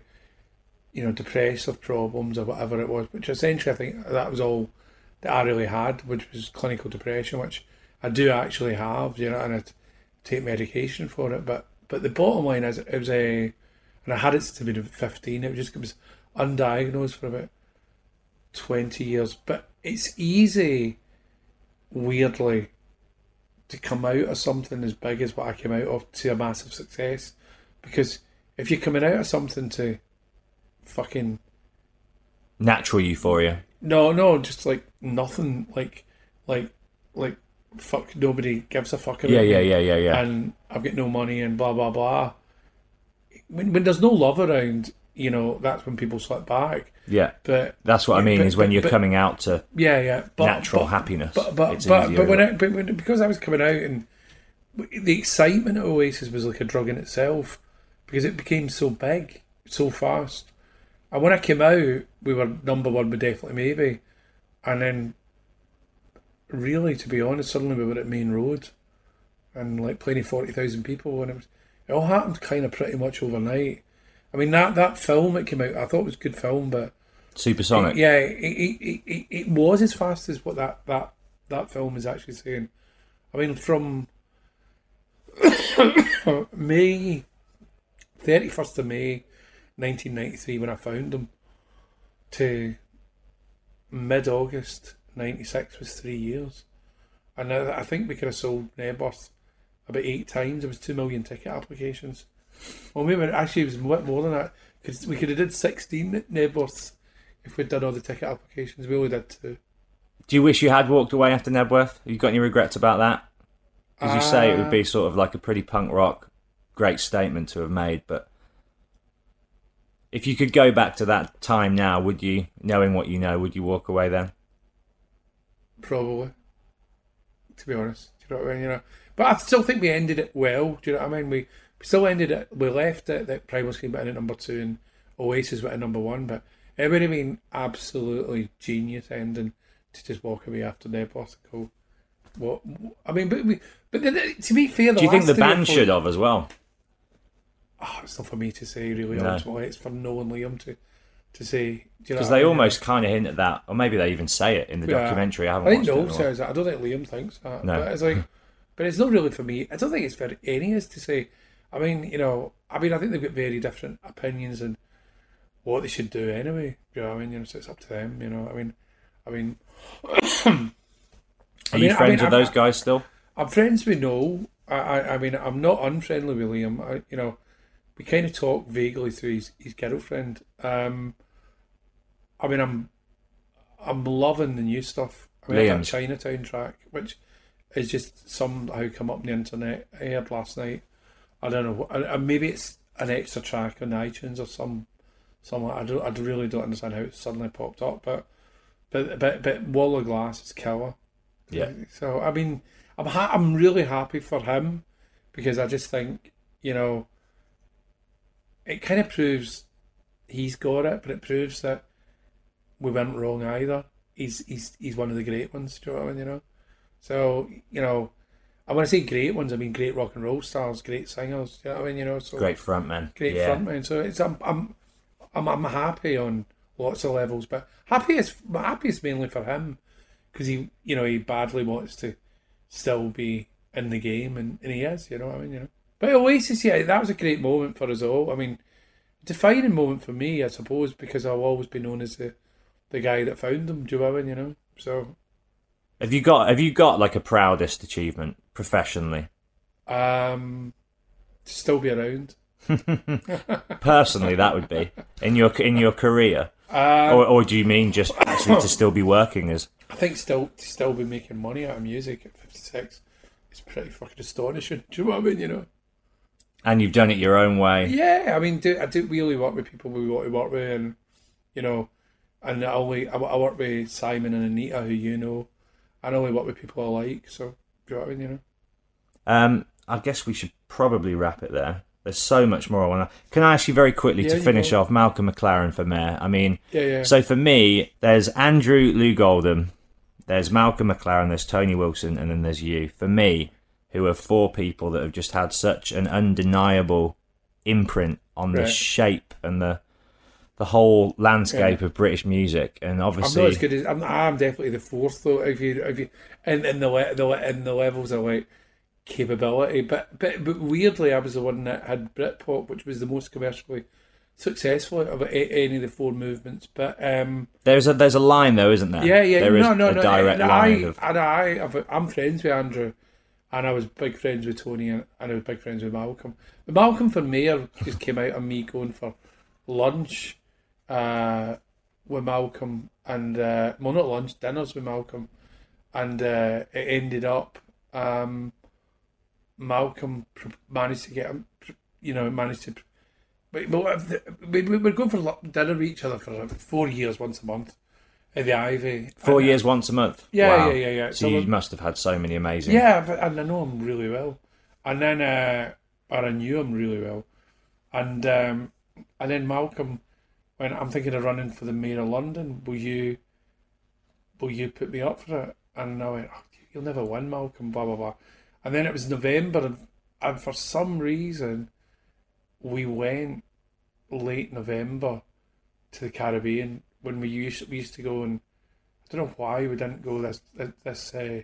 you know, depressive problems or whatever it was. Which essentially, I think that was all that I really had, which was clinical depression, which I do actually have. You know, and I take medication for it. But but the bottom line is, it was a, and I had it since I was fifteen. It was just it was undiagnosed for about 20 years. But it's easy, weirdly, to come out of something as big as what I came out of to a massive success. Because if you're coming out of something to fucking. Natural euphoria. No, no, just like nothing. Like, like, like, fuck, nobody gives a fuck about Yeah, yeah, yeah, yeah, yeah. And I've got no money and blah, blah, blah. When, when there's no love around, you know, that's when people slip back. Yeah. But That's what I mean. but- is when but- you're but- coming out to Yeah, yeah. But, natural but- happiness. But but but, but when I, but when, because I was coming out and the excitement of Oasis was like a drug in itself because it became so big so fast. And when I came out, we were number one with definitely maybe, and then really, to be honest, suddenly we were at Maine Road, and like playing forty thousand people, and it was it all happened kind of pretty much overnight. I mean that that film that came out, I thought it was a good film, but Supersonic. yeah, it, it, it, it, it was as fast as what that, that, that film is actually saying. I mean, from <coughs> May, 31st of May 1993, when I found them, to mid August 96 was three years. And I, I think we could have sold Knebworth about eight times. There was two million ticket applications. Well, maybe actually it was a bit more than that. Because we could have did 16 Knebworths if we'd done all the ticket applications. We only did two. Do you wish you had walked away after Knebworth? Have you got any regrets about that? Because you say it would Uh, be sort of like a pretty punk rock, great statement to have made, but if you could go back to that time now, would you, knowing what you know, would you walk away then? Probably. To be honest, do you know what I mean? You know, but I still think we ended it well. Do you know what I mean? We, we still ended it. We left it that Primus came in at number two and Oasis went at number one. But it would have been absolutely genius ending to just walk away after and go. What I mean, but we, but then, to be fair, the Do you think the band should have as well? Oh, it's not for me to say. Really, No. ultimately, it's for Noel and Liam to to say. Do you know Because I they mean? almost kind of hint at that, or maybe they even say it in the Yeah. documentary. I haven't I think. Noel in a while. says that. I don't think Liam thinks that. No. But it's like, <laughs> but it's not really for me. I don't think it's for any of us to say. I mean, you know, I mean, I think they've got very different opinions on what they should do anyway. You know, I mean, you know, so it's up to them. You know, I mean, I mean, <coughs> Are I you mean- I friends mean, with those guys still? I'm friends with Noel. I, I, I mean, I'm not unfriendly with Liam. I, you know, we kind of talk vaguely through his, his girlfriend. Um, I mean, I'm, I'm loving the new stuff. I mean, that Chinatown track, which is just somehow come up on the internet. I heard last night. I don't know. uh, Maybe it's an extra track on iTunes or some, some. I don't. I really don't understand how it suddenly popped up, but, but, but, but Wall of Glass is killer. Yeah. So I mean, I'm ha- I'm really happy for him because I just think you know, it kind of proves he's got it, but it proves that we weren't wrong either. He's he's he's one of the great ones. Do you know what I mean? You know, so you know, I want to say great ones. I mean, great rock and roll stars, great singers. Do you know what I mean? You know, so Great frontman. great yeah. frontman. So it's I'm I'm I'm I'm happy on lots of levels, but happy is happy is mainly for him because he you know he badly wants to still be in the game, and, and he is. You know what I mean? You know. But Oasis, yeah, that was a great moment for us all. I mean, defining moment for me, I suppose, because I'll always be known as the the guy that found them. Do you know what I mean? You know. So Have you got Have you got like a proudest achievement professionally? um, to still be around. <laughs> Personally, that would be in your in your career, Uh, or or do you mean just actually to still be working as? I think still to still be making money out of music at 56 is pretty fucking astonishing. Do you know what I mean? You know? And you've done it your own way. Yeah, I mean, do, I do really work with people we want to work with, and you know, and I only I, I work with Simon and Anita, who you know, and I only work with people I like. So, do you know what I mean? You know? Um, I guess we should probably wrap it there. There's so much more I want to. Can I ask you very quickly Yeah, to finish off Malcolm McLaren for mayor? I mean, Yeah, yeah. so for me, there's Andrew Loog Oldham, there's Malcolm McLaren, there's Tony Wilson, and then there's you. For me, who are four people that have just had such an undeniable imprint on the shape and the the whole landscape of British music, and obviously, I'm not as good as I'm. I'm definitely the fourth though. If you if you in in the le- the in the levels of like capability, but but but weirdly, I was the one that had Britpop, which was the most commercially successful of any of the four movements. But um, there's a there's a line though, isn't there? yeah, yeah, There is no, no, a no. direct and line I, of and I, I've- I'm friends with Andrew, and I was big friends with Tony, and, and I was big friends with Malcolm. But Malcolm for Mayor just came out of me going for lunch uh, with Malcolm, and uh, well, not lunch, dinners with Malcolm, and uh, it ended up um, Malcolm pr- managed to get him, pr- you know, managed to. But, but we we would go for dinner with each other for like four years, once a month, at the Ivy. four And, uh, years once a month. Yeah, Wow. yeah, yeah, yeah. So, So you must have had so many amazing. Yeah, and I know him really well. And then, uh, or I knew him really well. And um, and then Malcolm, when I'm thinking of running for the mayor of London, will you, will you put me up for it? And I went, oh, you'll never win, Malcolm. Blah blah blah. And then it was November, and, and for some reason, we went late November to the Caribbean when we used we used to go and I don't know why we didn't go this this uh,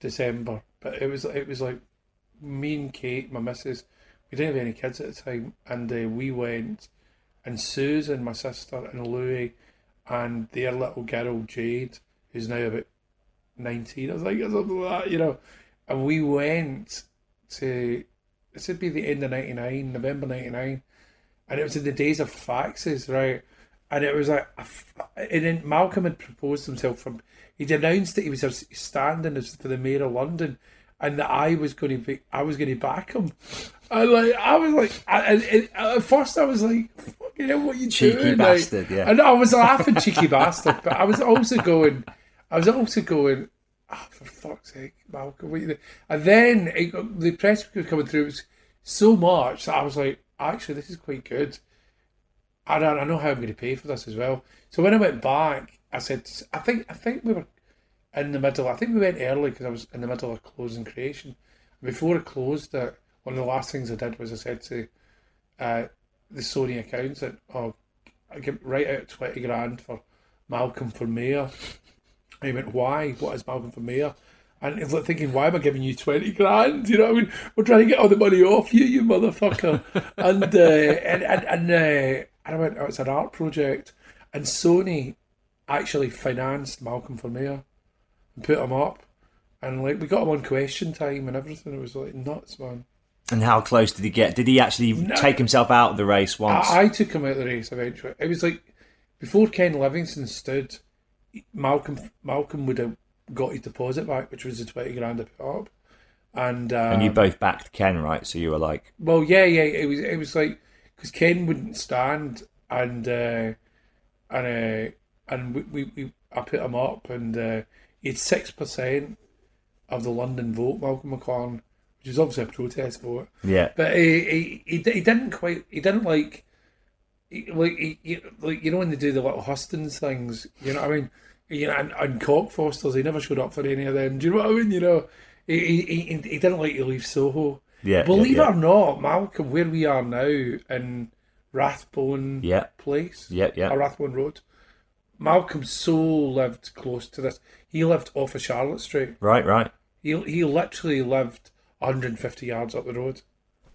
December, but it was it was like me and Kate, my missus, we didn't have any kids at the time, and uh, we went, and Susan, my sister, and Louis, and their little girl Jade, who's now about nineteen, I was like something like that, you know, and we went to this would be the end of ninety nine, November ninety nine, and it was in the days of faxes, right? And it was like, and then Malcolm had proposed himself from. He'd announced that he was standing as for the mayor of London, and that I was going to be, I was going to back him. And like, I was like, I, at first I was like, "Fucking hell, what you Cheeky doing?" bastard, like, yeah. And I was laughing, cheeky bastard, but I was also going, I was also going, oh, for fuck's sake, Malcolm, what you? And then it, the press was coming through. It was so much that I was like, actually, this is quite good. I don't, I know how I'm going to pay for this as well. So when I went back, I said, I think, I think we were in the middle. I think we went early because I was in the middle of closing creation. Before I closed it, one of the last things I did was I said to uh, the Sony accountant, "Oh, I give right out twenty grand for Malcolm for mayor." And he went, "Why? What is Malcolm for mayor?" And he's like thinking, "Why am I giving you twenty grand? You know, what I mean, we're trying to get all the money off you, you motherfucker." <laughs> and uh, and and and, uh, and I went, "Oh, it's an art project," and Sony actually financed Malcolm for mayor and put him up. And like we got him on question time and everything. It was like nuts, man. And how close did he get? Did he actually No. take himself out of the race once? I, I took him out of the race eventually. It was like before Ken Livingstone stood, Malcolm Malcolm would have got his deposit back, which was the twenty grand put up. And um, and you both backed Ken, right? So you were like, well, yeah, yeah. It was it was like because Ken wouldn't stand, and uh, and uh, and we, we, we I put him up, and uh, he had six percent of the London vote, Malcolm McLaren, which was obviously a protest vote. Yeah. But he he, he, he didn't quite. He didn't like. He, like he, like you know when they do the little hustings things, you know what I mean. You know, and, and Cockfosters, he never showed up for any of them. Do you know what I mean? You know, he he, he, he didn't like to leave Soho. Yeah, Believe yeah, it or not, Malcolm, where we are now in Rathbone Yeah. Place, Yeah, yeah. or Rathbone Road, Malcolm so lived close to this. He lived off of Charlotte Street. Right, right. He he literally lived 150 yards up the road.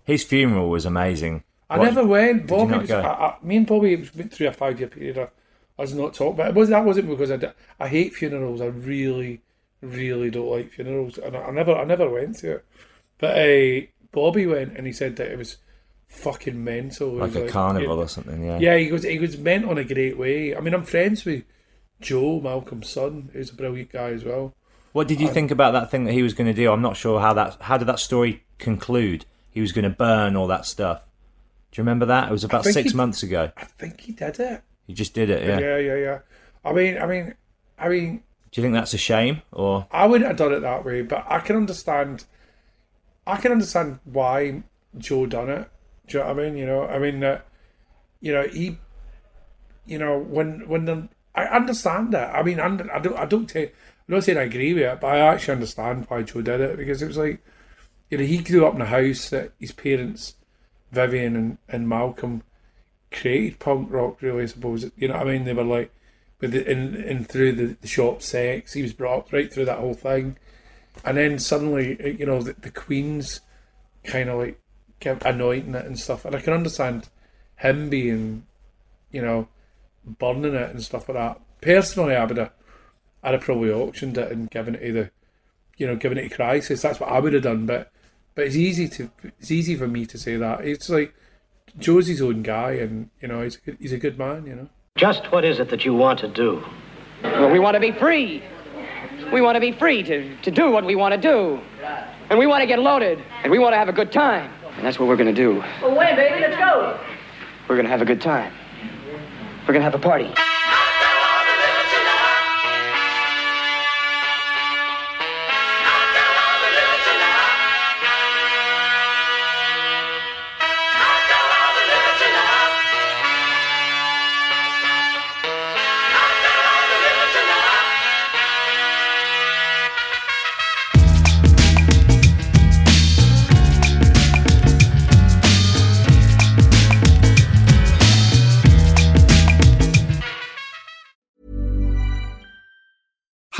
His funeral was amazing. I What- never went. Bobby was. I, I, me and Bobby went through a five year period of us not talking, but it was that wasn't because I hate funerals. I really, really don't like funerals, and I, I never I never went to it. But uh, Bobby went, and he said that it was fucking mental. Like a carnival yeah, or something, yeah. Yeah, he was he was meant on a great way. I mean, I'm friends with Joe Malcolm's son, who's a brilliant guy as well. What did you think about that thing that he was going to do? I'm not sure how that. How did that story conclude? He was going to burn all that stuff. Do you remember that? It was about six he- months ago. I think he did it. He just did it. Yeah. yeah, yeah. yeah. I mean, I mean, I mean. Do you think that's a shame or? I wouldn't have done it that way, but I can understand. I can understand why Joe done it. Do you know what I mean? You know, I mean, uh, you know, he, you know, when when the, I understand that. I mean, under, I don't, I don't take. I'm not saying I agree with it, but I actually understand why Joe did it because it was like, you know, he grew up in a house that his parents, Vivienne and, and Malcolm, created punk rock. Really, I suppose. You know what I mean? They were like, with the, in in through the, the shop sex, he was brought up right through that whole thing, and then suddenly, you know, the, the Queen's kind of like anointing it and stuff, and I can understand him being, you know, burning it and stuff like that. Personally, I would have, I'd have probably auctioned it and given it to the, you know, given it to Crisis. That's what I would have done. But, but it's easy to, it's easy for me to say that. It's like Joe's his own guy, and you know, he's a good, he's a good man. You know. Just what is it that you want to do? Well, we want to be free. We want to be free to, to do what we want to do. And we want to get loaded. And we want to have a good time. And that's what we're going to do. Well, wait, baby, let's go. We're going to have a good time. We're going to have a party.